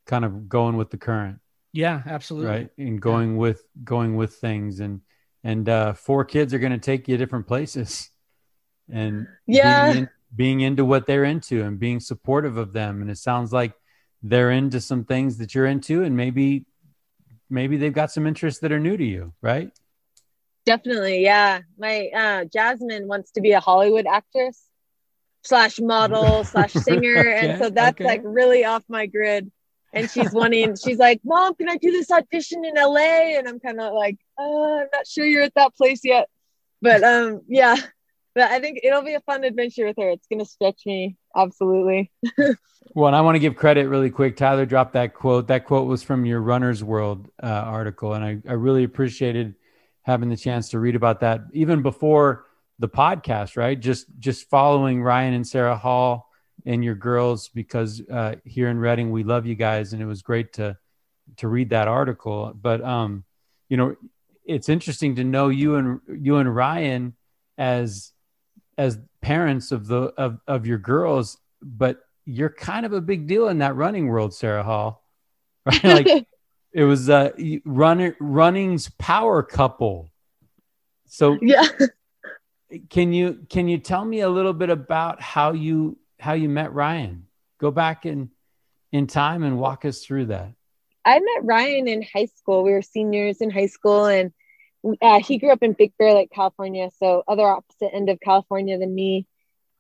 kind of going with the current. Yeah absolutely. Right? And going yeah. with going with things. And and uh four kids are going to take you different places. And yeah. being, in, being into what they're into and being supportive of them. And it sounds like they're into some things that you're into and maybe maybe they've got some interests that are new to you, right? Definitely, yeah. My uh, Jasmine wants to be a Hollywood actress slash model [LAUGHS] slash singer, okay, and so that's okay. like really off my grid. And she's wanting, she's like, "Mom, can I do this audition in LA?" And I'm kind of like, uh, "I'm not sure you're at that place yet," but um, yeah. But I think it'll be a fun adventure with her. It's gonna stretch me absolutely. [LAUGHS] well, and I want to give credit really quick. Tyler dropped that quote. That quote was from your Runner's World uh, article, and I, I really appreciated having the chance to read about that even before the podcast. Right, just just following Ryan and Sara Hall and your girls because uh, here in Redding we love you guys, and it was great to to read that article. But um, you know, it's interesting to know you and you and Ryan as as parents of the of, of your girls, but you're kind of a big deal in that running world, Sara Hall. [LAUGHS] Right? Like [LAUGHS] it was uh running running's power couple. So yeah. [LAUGHS] Can you can you tell me a little bit about how you how you met Ryan? Go back in in time and walk us through that. I met Ryan in high school. We were seniors in high school and uh, he grew up in Big Bear Lake, California, so other opposite end of California than me.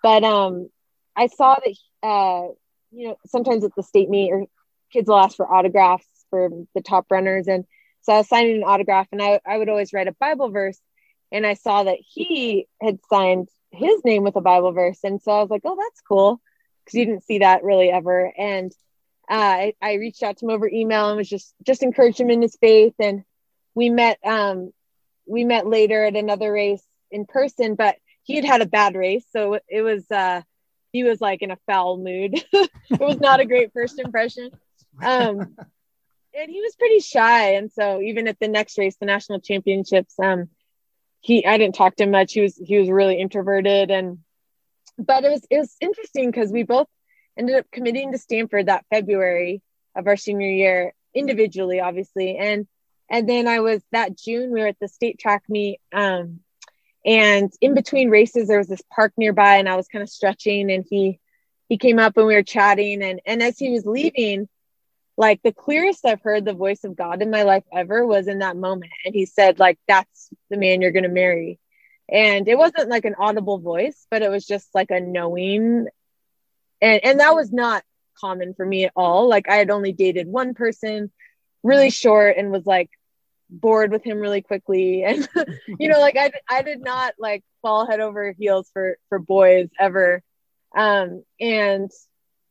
But um, I saw that uh, you know sometimes at the state meet or kids will ask for autographs for the top runners, and so I was signing an autograph, and I I would always write a Bible verse, and I saw that he had signed his name with a Bible verse, and so I was like, oh, that's cool, because you didn't see that really ever, and uh, I, I reached out to him over email and was just just encouraged him in his faith, and we met um, we met later at another race in person, but he had had a bad race. So it was, uh, he was like in a foul mood. [LAUGHS] it was not a great first impression. Um, and he was pretty shy. And so even at the next race, the national championships, um, he, I didn't talk to him much. He was, he was really introverted and, but it was, it was interesting because we both ended up committing to Stanford that February of our senior year individually, obviously. And and then I was that June, we were at the state track meet. Um, and in between races, there was this park nearby, and I was kind of stretching, and he he came up and we were chatting. And and as he was leaving, like the clearest I've heard the voice of God in my life ever was in that moment. And he said, like, that's the man you're gonna marry. And it wasn't like an audible voice, but it was just like a knowing. And and that was not common for me at all. Like I had only dated one person really short and was like bored with him really quickly. [LAUGHS] And you know like I, I did not like fall head over heels for for boys ever. Um and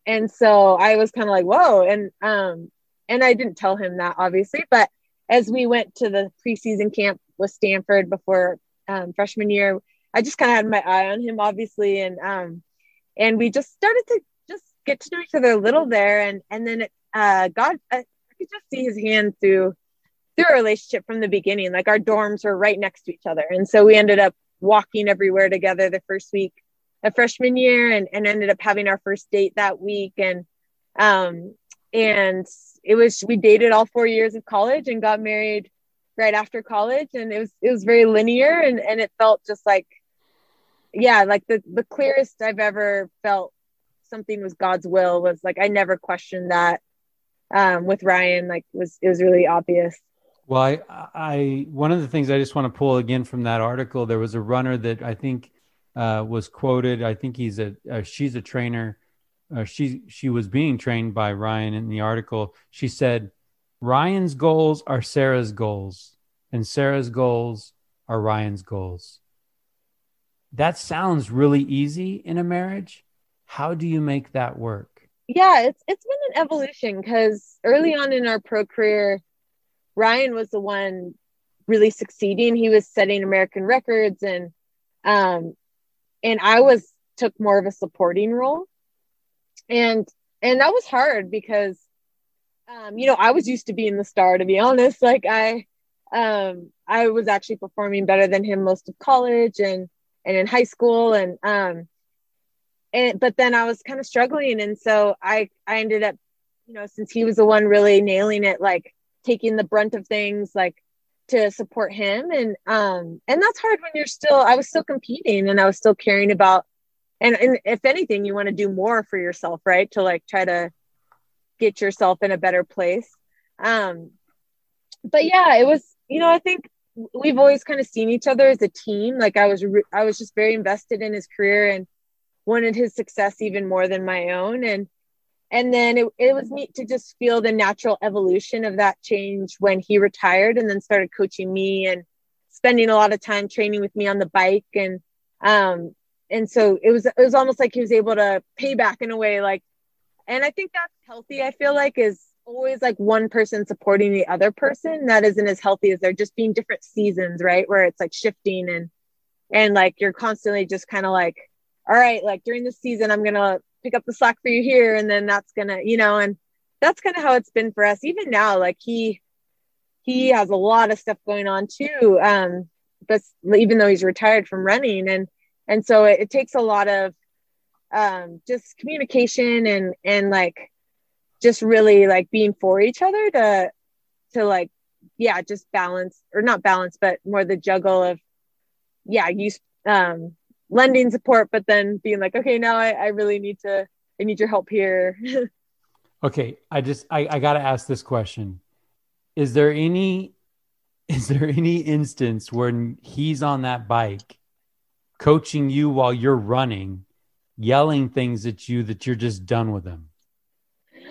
and so i was kind of like whoa. And um and i didn't tell him that obviously but as we went to the preseason camp with stanford before um, freshman year i just kind of had my eye on him obviously. And um and we just started to just get to know each other a little there. And and then it uh god i, I could just see his hand through through a relationship from the beginning. Like our dorms were right next to each other. And so we ended up walking everywhere together the first week of freshman year and, and ended up having our first date that week. And um and it was we dated all four years of college and got married right after college. And it was it was very linear and, and it felt just like yeah, like the the clearest I've ever felt something was God's will was like I never questioned that um, with Ryan. Like was it was really obvious. Well, I, I, one of the things I just want to pull again from that article, there was a runner that I think uh, was quoted. I think he's a, uh, she's a trainer. Uh, she, she was being trained by Ryan in the article. She said, Ryan's goals are Sara's goals, and Sara's goals are Ryan's goals. That sounds really easy in a marriage. How do you make that work? yeah, it's it's been an evolution because early on in our pro career, Ryan was the one really succeeding. He was setting American records and um and I was took more of a supporting role. And and that was hard because um you know, I was used to being the star to be honest. [LAUGHS] Like I um I was actually performing better than him most of college and and in high school and um and but then I was kind of struggling and so I I ended up you know since he was the one really nailing it like taking the brunt of things like to support him. And um and that's hard when you're still I was still competing and I was still caring about and, and if anything you want to do more for yourself right? To like try to get yourself in a better place. Um but yeah it was you know I think we've always kind of seen each other as a team. Like I was re- I was just very invested in his career and wanted his success even more than my own. And and then it, it was neat to just feel the natural evolution of that change when he retired and then started coaching me and spending a lot of time training with me on the bike. And um and so it was it was almost like he was able to pay back in a way like and i think that's healthy i feel like is always like one person supporting the other person that isn't as healthy as they're just being different seasons right? Where it's like shifting and and like you're constantly just kind of like all right like during the season i'm gonna pick up the slack for you here and then that's gonna you know and that's kind of how it's been for us. Even now like he he has a lot of stuff going on too um but even though he's retired from running. And and so it, it takes a lot of um just communication and and like just really like being for each other to to like yeah just balance or not balance but more the juggle of yeah you um lending support, but then being like, okay, now I, I really need to, I need your help here. [LAUGHS] okay. I just, I, I got to ask this question. Is there any, [LAUGHS] is there any instance when he's on that bike coaching you while you're running, yelling things at you that you're just done with him?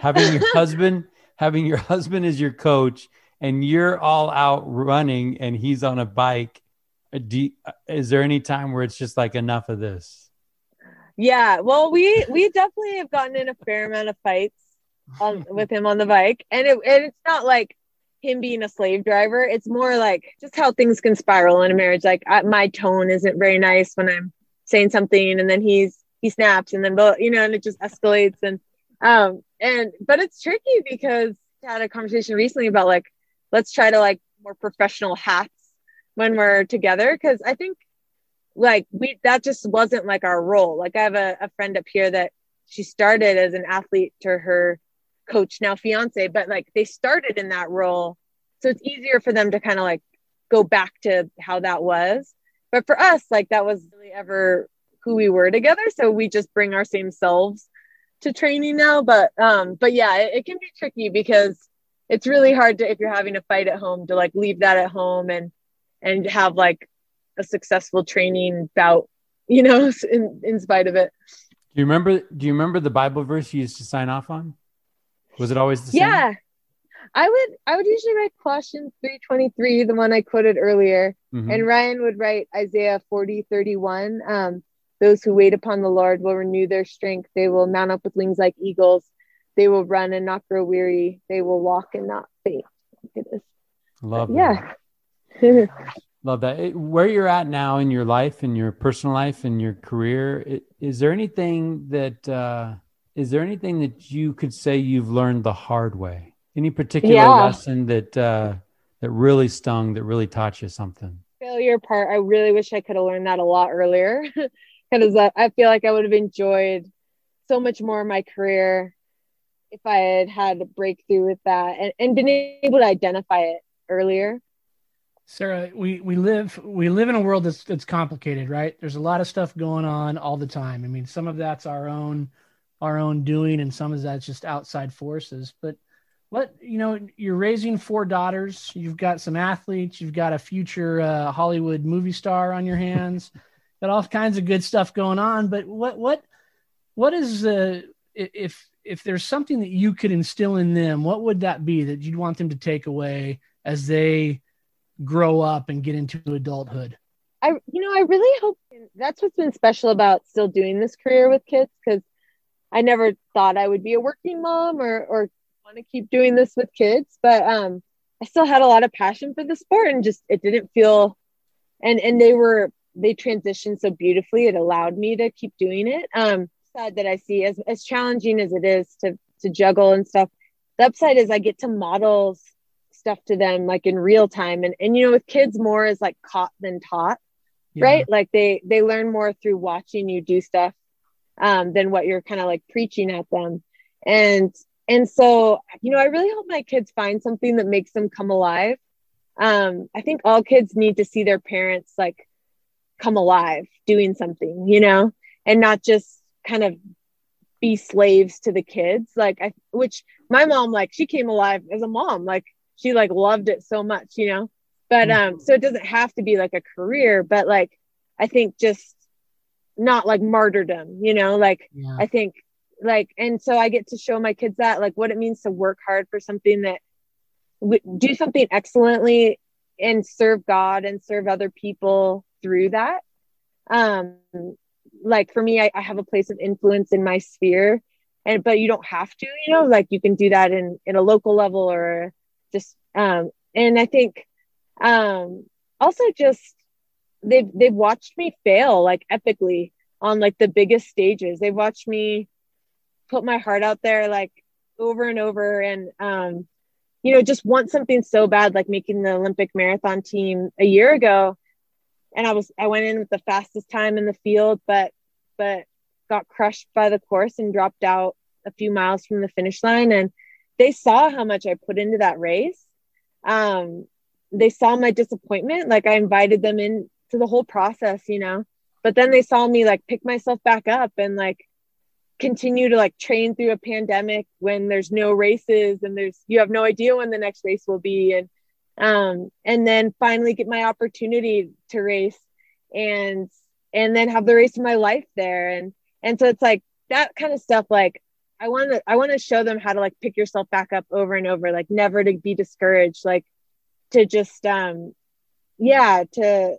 Having your [LAUGHS] husband, having your husband as your coach and you're all out running and he's on a bike do is there any time where it's just like enough of this? Yeah, well, we we definitely have gotten in a fair amount of fights on, with him on the bike, and it and it's not like him being a slave driver. It's more like just how things can spiral in a marriage. Like I, my tone isn't very nice when I'm saying something, and then he's he snaps, and then you know, and it just escalates, and um and but it's tricky because I had a conversation recently about like let's try to like more professional hats when we're together because I think like we that just wasn't like our role. Like I have a, a friend up here that she started as an athlete to her coach now fiance, but like they started in that role. So it's easier for them to kind of like go back to how that was. But for us, like that was really ever who we were together. So we just bring our same selves to training now. But um, but yeah, it, it can be tricky because it's really hard to if you're having a fight at home to like leave that at home and and have like a successful training bout, you know, [LAUGHS] in, in spite of it. Do you remember? Do you remember the Bible verse you used to sign off on? Was it always the same? Yeah, I would. I would usually write Colossians three twenty three, the one I quoted earlier, mm-hmm. and Ryan would write Isaiah forty thirty one. Um, those who wait upon the Lord will renew their strength. They will mount up with wings like eagles. They will run and not grow weary. They will walk and not faint. At this. Love. But, yeah. Love that. It, where you're at now in your life, in your personal life, in your career, it, is there anything that uh, is there anything that you could say you've learned the hard way? Any particular yeah. lesson that uh, that really stung, that really taught you something? Failure part. I really wish I could have learned that a lot earlier, [LAUGHS] because I feel like I would have enjoyed so much more of my career if I had had a breakthrough with that and, and been able to identify it earlier. Sara, we, we live we live in a world that's that's complicated, right? There's a lot of stuff going on all the time. I mean, some of that's our own our own doing, and some of that's just outside forces. But what you know, you're raising four daughters. You've got some athletes. You've got a future uh, Hollywood movie star on your hands. [LAUGHS] got all kinds of good stuff going on. But what what what is uh, if if there's something that you could instill in them? What would that be that you'd want them to take away as they grow up and get into adulthood? I, you know, I really hope that's what's been special about still doing this career with kids because I never thought I would be a working mom or or want to keep doing this with kids, but um I still had a lot of passion for the sport and just it didn't feel and and they were they transitioned so beautifully it allowed me to keep doing it. Um side that I see as as challenging as it is to to juggle and stuff. The upside is I get to model stuff to them like in real time. And and you know with kids more is like caught than taught yeah. right? Like they they learn more through watching you do stuff um than what you're kind of like preaching at them. And and so you know i really hope my kids find something that makes them come alive. Um i think all kids need to see their parents like come alive doing something you know and not just kind of be slaves to the kids. Like i which my mom like she came alive as a mom like she like loved it so much you know but um mm-hmm. so it doesn't have to be like a career but like i think just not like martyrdom you know like yeah. i think like and so i get to show my kids that like what it means to work hard for something that w- do something excellently and serve god and serve other people through that um like for me I, I have a place of influence in my sphere and but you don't have to you know like you can do that in in a local level or just um and i think um also just they've they've watched me fail like epically on like the biggest stages. They've watched me put my heart out there like over and over and um you know just want something so bad like making the olympic marathon team a year ago. And i was i went in with the fastest time in the field but but got crushed by the course and dropped out a few miles from the finish line. And they saw how much I put into that race. Um, they saw my disappointment. Like I invited them in to the whole process, you know, but then they saw me like pick myself back up and like continue to like train through a pandemic when there's no races and there's, you have no idea when the next race will be. And, um, and then finally get my opportunity to race and, and then have the race of my life there. And, and so it's like that kind of stuff, like I want to I want to show them how to like pick yourself back up over and over, like never to be discouraged, like to just um yeah, to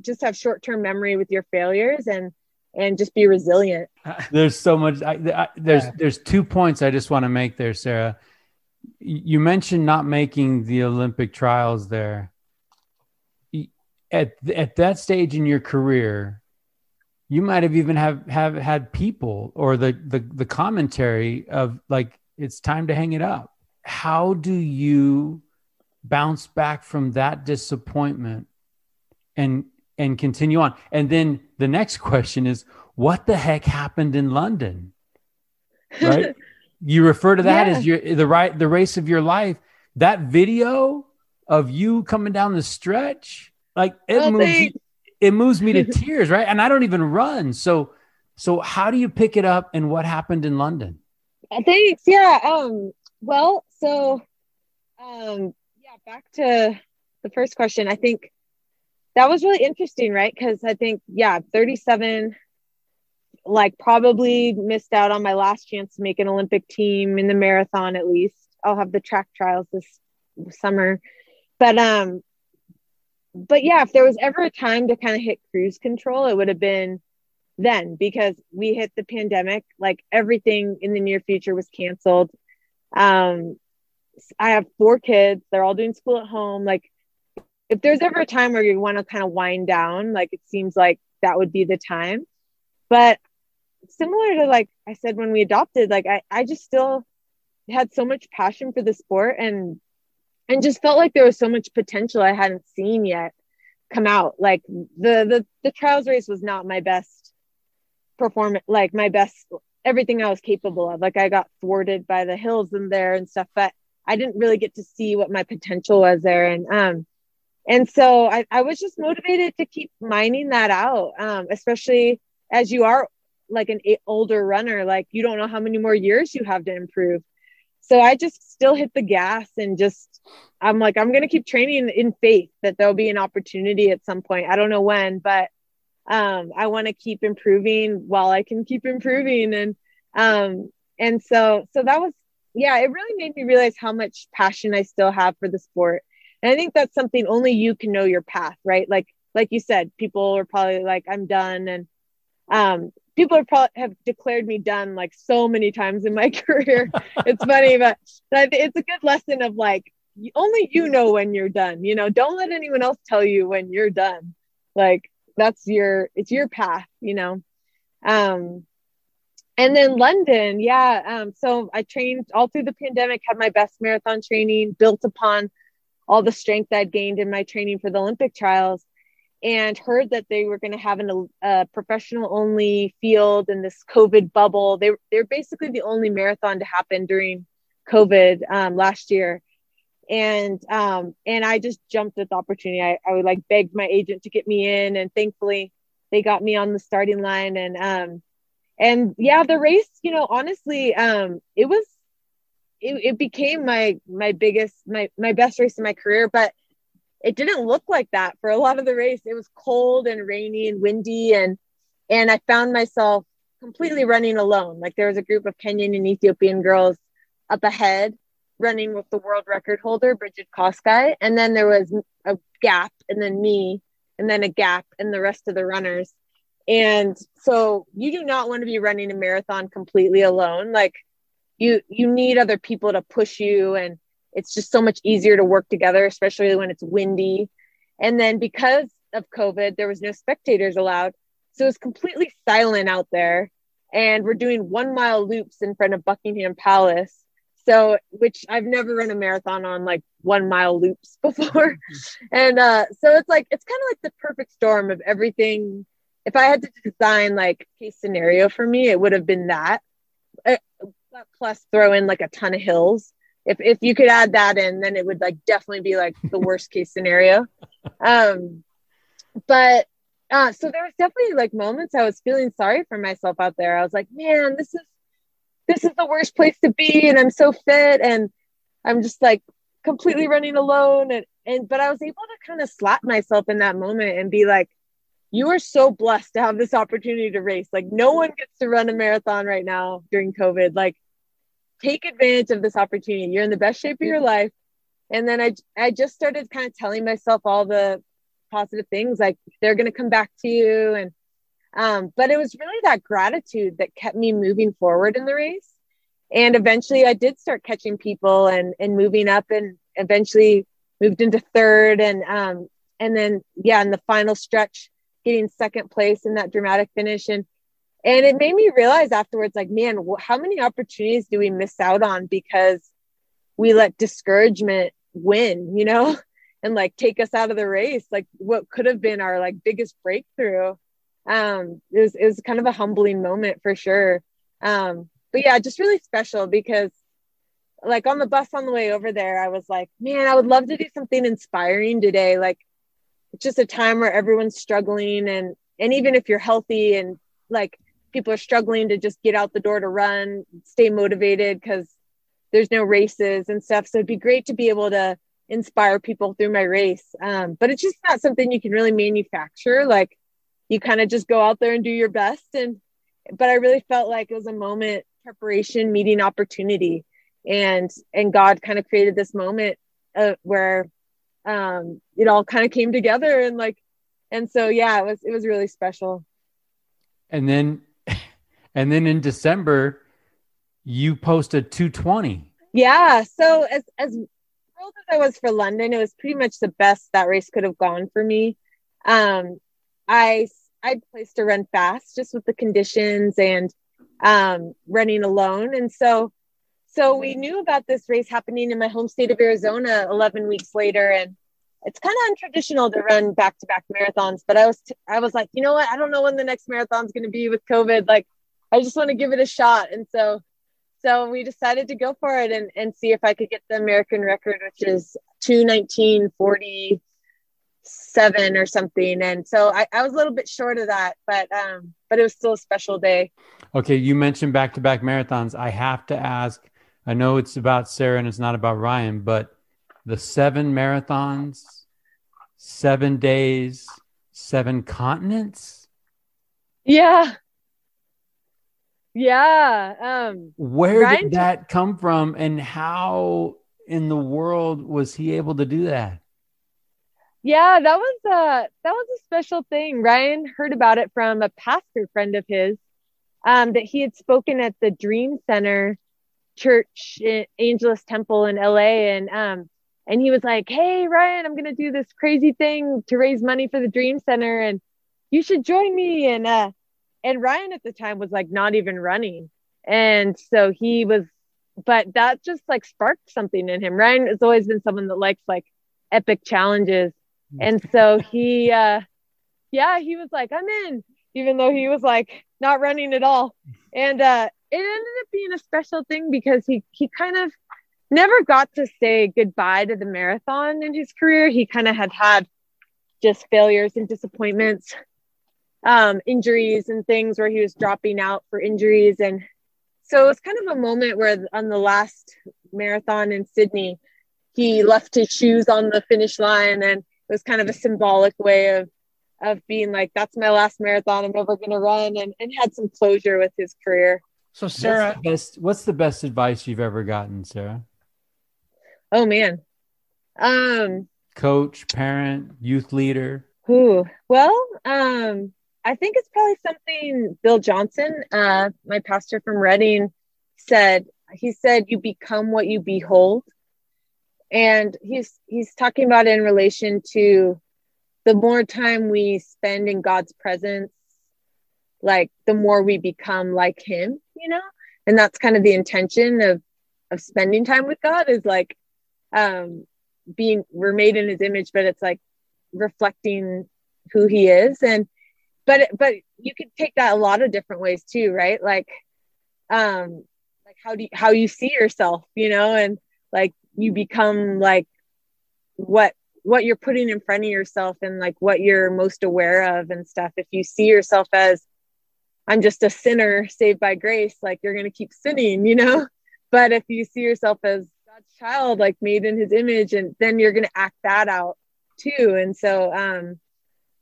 just have short-term memory with your failures and and just be resilient. [LAUGHS] There's so much I, I, there's yeah. there's two points I just want to make there, Sara. You mentioned not making the Olympic trials there. At at that stage in your career, you might have even have have had people or the the the commentary of like it's time to hang it up. How do you bounce back from that disappointment and and continue on? And then the next [LAUGHS] question is what the heck happened in london? Right? [LAUGHS] You refer to that yeah. as your the right the race of your life. That video of you coming down the stretch like it oh, moves it moves me to [LAUGHS] tears, right? And I don't even run. So so how do you pick it up and what happened in London? Thanks. Yeah. Um well, so um yeah, back to the first question. I think that was really interesting, right? Cuz I think yeah, 37 like probably missed out on my last chance to make an Olympic team in the marathon at least. I'll have the track trials this summer. But um but yeah, if there was ever a time to kind of hit cruise control, it would have been then because we hit the pandemic. Like everything in the near future was canceled. Um, I have four kids; they're all doing school at home. Like, if there's ever a time where you want to kind of wind down, like it seems like that would be the time. But similar to like I said when we adopted, like I, I just still had so much passion for the sport and and just felt like there was so much potential I hadn't seen yet come out. Like the the the trials race was not my best performance, like my best everything I was capable of. Like I got thwarted by the hills in there and stuff, but I didn't really get to see what my potential was there. And um and so I, I was just motivated to keep mining that out. Um, especially as you are like an older runner, like you don't know how many more years you have to improve so I just still hit the gas and just I'm like I'm going to keep training in faith that there'll be an opportunity at some point. I don't know when, but um I want to keep improving while I can keep improving and um and so so that was yeah, it really made me realize how much passion I still have for the sport. And I think that's something only you can know your path, right? Like like you said, people are probably like I'm done and um people are probably have declared me done like so many times in my [LAUGHS] career. it's funny, but, but it's a good lesson of like only you know when you're done. You know, don't let anyone else tell you when you're done. Like that's your it's your path. You know. Um, and then London, yeah. Um, so I trained all through the pandemic, had my best marathon training, built upon all the strength I'd gained in my training for the Olympic trials, and heard that they were going to have an, a professional only field in this COVID bubble. They, they're basically the only marathon to happen during COVID um, last year. And um, and I just jumped at the opportunity. I, I would like begged my agent to get me in, and thankfully they got me on the starting line. And um, and yeah the race you know honestly um it was it, it became my my biggest my my best race in my career but it didn't look like that for a lot of the race. It was cold and rainy and windy and and i found myself completely running alone. Like there was a group of kenyan and ethiopian girls up ahead running with the world record holder Brigid Kosgei and then there was a gap and then me and then a gap and the rest of the runners. And so you do not want to be running a marathon completely alone. Like you you need other people to push you and it's just so much easier to work together especially when it's windy. And then because of covid there was no spectators allowed. So it's completely silent out there. And we're doing one mile loops in front of buckingham palace. So which i've never run a marathon on like one mile loops [LAUGHS] before. And uh so it's like it's kind of like the perfect storm of everything. If I had to design like case scenario for me, it would have been that. Uh, plus, throw in like a ton of hills. If if you could add that in, then it would like definitely be like the worst case scenario. [LAUGHS] Um, but uh, so there was definitely like moments I was feeling sorry for myself out there. I was like, man, this is this is the worst place to be, and I'm so fit, and I'm just like completely running alone, and and but I was able to kind of slap myself in that moment and be like, you are so blessed to have this opportunity to race. Like no one gets to run a marathon right now during COVID. Like take advantage of this opportunity. You're in the best shape of your life. And then I I just started kind of telling myself all the positive things like they're going to come back to you and um but it was really that gratitude that kept me moving forward in the race. And eventually I did start catching people and and moving up and eventually moved into third and um and then yeah in the final stretch getting second place in that dramatic finish and and it made me realize afterwards like man how many opportunities do we miss out on because we let discouragement win you know [LAUGHS] and like take us out of the race? Like what could have been our like biggest breakthrough? Um it was it was kind of a humbling moment for sure. Um but yeah just really special because like on the bus on the way over there i was like man i would love to do something inspiring today. Like it's just a time where everyone's struggling and and even if you're healthy and like people are struggling to just get out the door to run stay motivated because there's no races and stuff. So it'd be great to be able to inspire people through my race. Um, but it's just not something you can really manufacture. Like you kind of just go out there and do your best. And but i really felt like it was a moment preparation meeting opportunity. And and god kind of created this moment uh, where um, it all kind of came together and like, and so yeah, it was it was really special. And then, and then in December, you posted 220. Yeah. So as as thrilled as I was for London, it was pretty much the best that race could have gone for me. Um, I I placed to run fast just with the conditions and um, running alone, and so so we knew about this race happening in my home state of Arizona 11 weeks later. And it's kind of untraditional to run back to back marathons, but I was, t- I was like, you know what? I don't know when the next marathon's going to be with COVID. Like, I just want to give it a shot. And so, so we decided to go for it and, and see if I could get the American record, which is 21947 or something. And so I, I was a little bit short of that, but, um, but it was still a special day. Okay. You mentioned back to back marathons. I have to ask, I know it's about Sara and it's not about Ryan, but the seven marathons, seven days, seven continents. Yeah. Yeah. Um, Where Ryan did that come from and how in the world was he able to do that? Yeah, that was a that was a special thing. Ryan heard about it from a pastor friend of his um, that he had spoken at the Dream Center Church, Angelus Temple in LA, and um, and he was like, "Hey Ryan, I'm gonna do this crazy thing to raise money for the Dream Center, and you should join me." And uh, and Ryan at the time was like not even running, and so he was, but that just like sparked something in him. Ryan has always been someone that likes like epic challenges, and so he, uh, yeah, he was like, "I'm in," even though he was like not running at all, and uh, it ended up being a special thing because he he kind of never got to say goodbye to the marathon in his career. He kind of had had just failures and disappointments, um, injuries and things where he was dropping out for injuries. And so it was kind of a moment where on the last marathon in Sydney, he left his shoes on the finish line and it was kind of a symbolic way of of being like, that's my last marathon. I'm never going to run and, and had some closure with his career. So Sara, what's the, best, what's the best advice you've ever gotten, Sara? Oh man. Um coach, parent, youth leader. Who? Well, um I think it's probably something Bill Johnson, uh my pastor from Redding, said. He said you become what you behold. And he's he's talking about in relation to the more time we spend in God's presence, like the more we become like him, you know? And that's kind of the intention of of spending time with God is like um being we're made in his image but it's like reflecting who he is and but but you could take that a lot of different ways too right like um like how do you how you see yourself you know and like you become like what what you're putting in front of yourself and like what you're most aware of and stuff if you see yourself as i'm just a sinner saved by grace like you're going to keep sinning you know [LAUGHS] but if you see yourself as God's child, like made in his image, and then you're gonna act that out too. And so um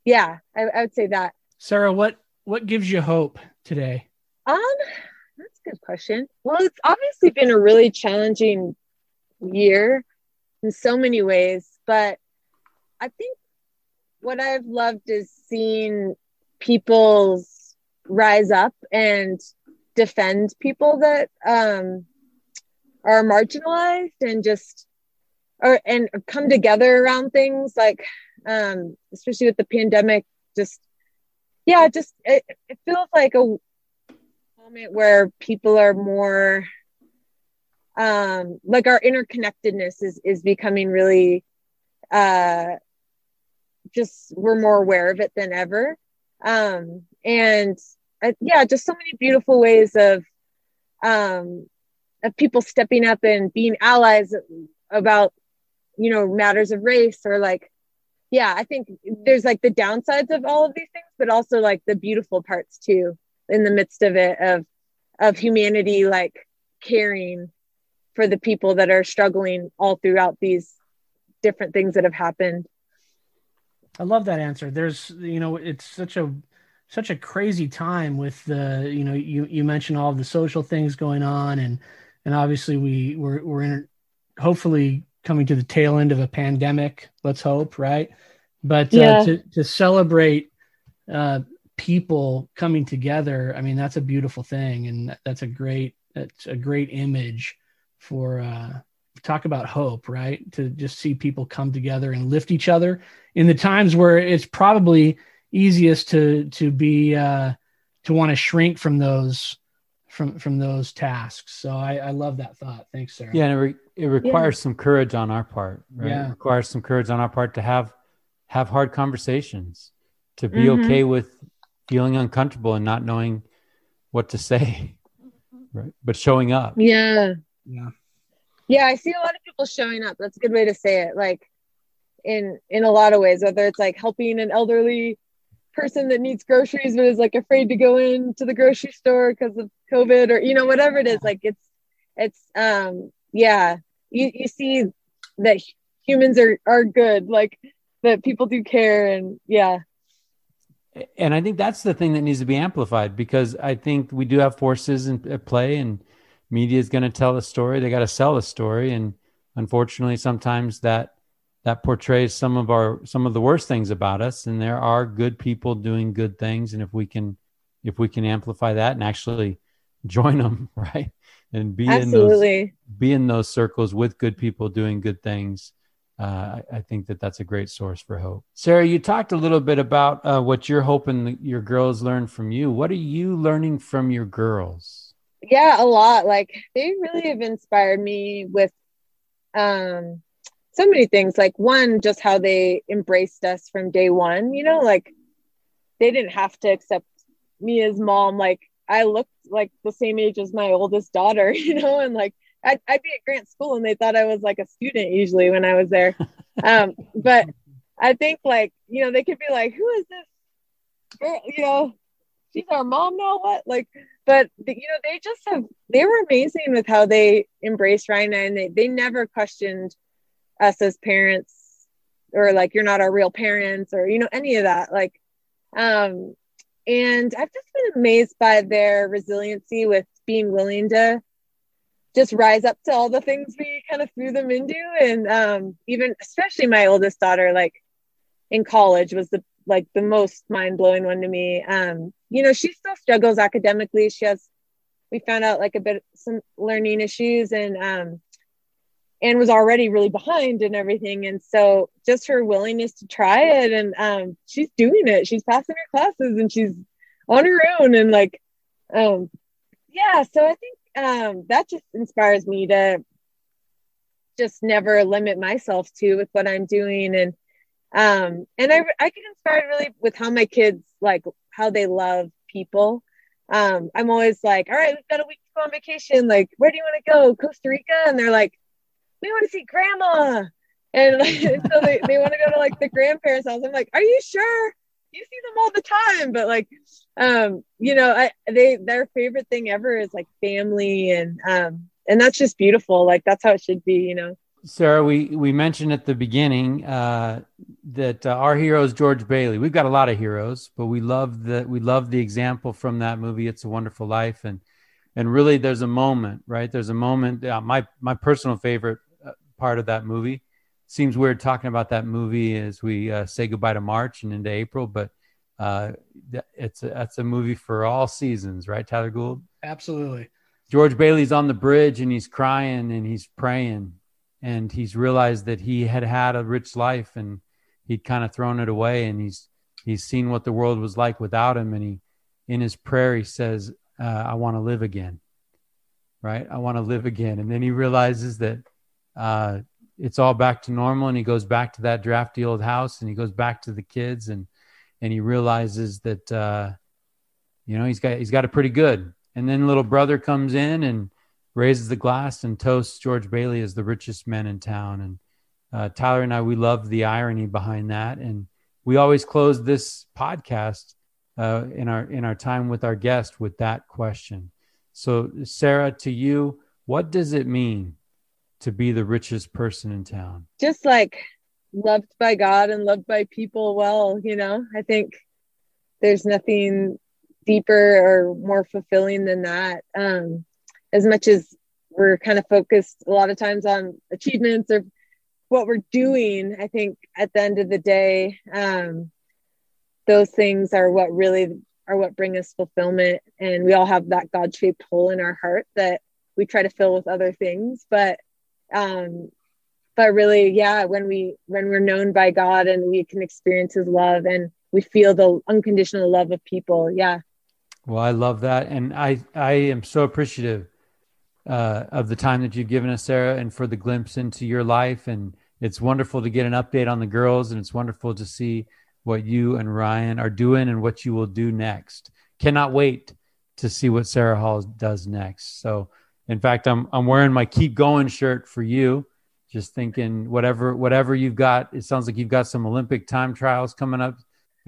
yeah, I, I would say that. Sara, what what gives you hope today? Um, that's a good question. Well, it's obviously been a really challenging year in so many ways, but I think what I've loved is seeing people's rise up and defend people that um are marginalized and just or and come together around things like um especially with the pandemic just yeah just it, it feels like a moment where people are more um like our interconnectedness is is becoming really uh just we're more aware of it than ever. Um and uh, yeah just so many beautiful ways of um of people stepping up and being allies about you know matters of race or like yeah i think there's like the downsides of all of these things but also like the beautiful parts too in the midst of it of of humanity like caring for the people that are struggling all throughout these different things that have happened. I love that answer. There's you know it's such a such a crazy time with the you know you you mentioned all the social things going on and and obviously we we're, we're in hopefully coming to the tail end of a pandemic let's hope right but uh, yeah. to, to celebrate uh, people coming together i mean that's a beautiful thing and that's a great that's a great image for uh, talk about hope right to just see people come together and lift each other in the times where it's probably easiest to to be uh, to want to shrink from those from from those tasks. So I, I love that thought. Thanks, Sara. Yeah, and it, re- it requires yeah. some courage on our part. Right? Yeah. It requires some courage on our part to have have hard conversations, to be mm-hmm. okay with feeling uncomfortable and not knowing what to say, [LAUGHS] right? But showing up. Yeah. Yeah. Yeah, I see a lot of people showing up. That's a good way to say it. Like in in a lot of ways, whether it's like helping an elderly person that needs groceries but is like afraid to go into the grocery store because of COVID or you know whatever it is. Like it's it's um yeah. You you see that humans are are good like that people do care and yeah. And i think that's the thing that needs to be amplified because i think we do have forces in, at play and media is going to tell a story. They got to sell a story and unfortunately sometimes that that portrays some of our some of the worst things about us and there are good people doing good things and if we can if we can amplify that and actually join them, [LAUGHS] right? And be Absolutely. in those be in those circles with good people doing good things. Uh, I, I, think that that's a great source for hope. Sara, you talked a little bit about uh, what you're hoping your girls learn from you. What are you learning from your girls? Yeah, a lot. Like they really have inspired me with um, so many things. Like one, just how they embraced us from day one. You know, like they didn't have to accept me as mom. Like I looked like the same age as my oldest daughter. [LAUGHS] You know, and like I'd, I'd be at Grant School and they thought I was like a student usually when I was there. Um, but I think like, you know, they could be like, who is this girl? You know, she's our mom now. What? Like, but you know, they just have, they were amazing with how they embraced Ryan and they, they never questioned us as parents or like, you're not our real parents or, you know, any of that. Like, um, and I've just been amazed by their resiliency with being willing to just rise up to all the things we kind of threw them into and um, even especially my oldest daughter like in college was the like the most mind-blowing one to me um, you know she still struggles academically she has we found out like a bit some learning issues and um, and was already really behind and everything and so just her willingness to try it and um, she's doing it she's passing her classes and she's on her own and like um, yeah so i think um, that just inspires me to just never limit myself to with what I'm doing. And, um, and I, I get inspired really with how my kids, like how they love people. Um, I'm always like, all right, we've got a week to go on vacation. Like, where do you want to go? Costa Rica? And they're like, we want to see grandma. And like, [LAUGHS] so they, they want to go to like the grandparents' house. I'm like, are you sure? You see them all the time, but like um, you know, I they their favorite thing ever is like family and um and that's just beautiful. Like that's how it should be, you know. Sara, we we mentioned at the beginning uh, that uh, our hero is George Bailey. We've got a lot of heroes, but we love the we love the example from that movie. It's a Wonderful Life, and and really, there's a moment, right? There's a moment. Uh, my my personal favorite uh, part of that movie. Seems weird talking about that movie as we uh, say goodbye to March and into April, but uh, it's a, that's a movie for all seasons, right, Tyler Gould? Absolutely. George Bailey's on the bridge and he's crying and he's praying and he's realized that he had had a rich life and he'd kind of thrown it away and he's he's seen what the world was like without him and he in his prayer he says uh, i want to live again right i want to live again and then he realizes that uh, it's all back to normal and he goes back to that drafty old house and he goes back to the kids and and he realizes that uh, you know he's got he's got it pretty good. And then little brother comes in and raises the glass and toasts George Bailey as the richest man in town. And uh, Tyler and I we love the irony behind that, and we always close this podcast uh, in our in our time with our guest with that question. So Sara, to you, what does it mean to be the richest person in town? Just like loved by God and loved by people well, you know. I think there's nothing deeper or more fulfilling than that. Um, as much as we're kind of focused a lot of times on achievements or what we're doing, I think at the end of the day, um, those things are what really are what bring us fulfillment. And we all have that God shaped hole in our heart that we try to fill with other things. But um, but really yeah when we when we're known by god and we can experience his love and we feel the unconditional love of people yeah. Well i love that. And i i am so appreciative uh, of the time that you've given us sara and for the glimpse into your life. And it's wonderful to get an update on the girls and it's wonderful to see what you and ryan are doing and what you will do next. Cannot wait to see what sara hall does next. So in fact i'm i'm wearing my keep going shirt for you. Just thinking whatever whatever you've got it sounds like you've got some olympic time trials coming up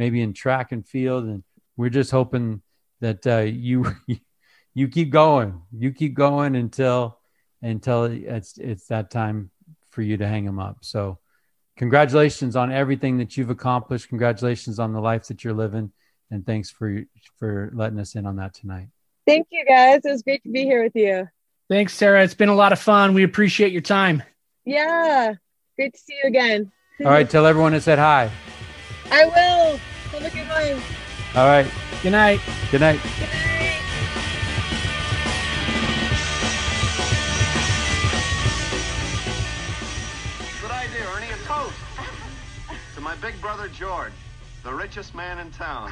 maybe in track and field. And we're just hoping that uh, you [LAUGHS] you keep going you keep going until until it's it's that time for you to hang them up. So congratulations on everything that you've accomplished. Congratulations on the life that you're living. And thanks for for letting us in on that tonight. Thank you guys. It was great to be here with you Thanks, Sara. It's been a lot of fun. We appreciate your time. Yeah. Great to see you again. All right. Tell everyone to said hi. I will. Have a good one. All right. Good night. Good night. Good night. my big brother George, the richest man in town.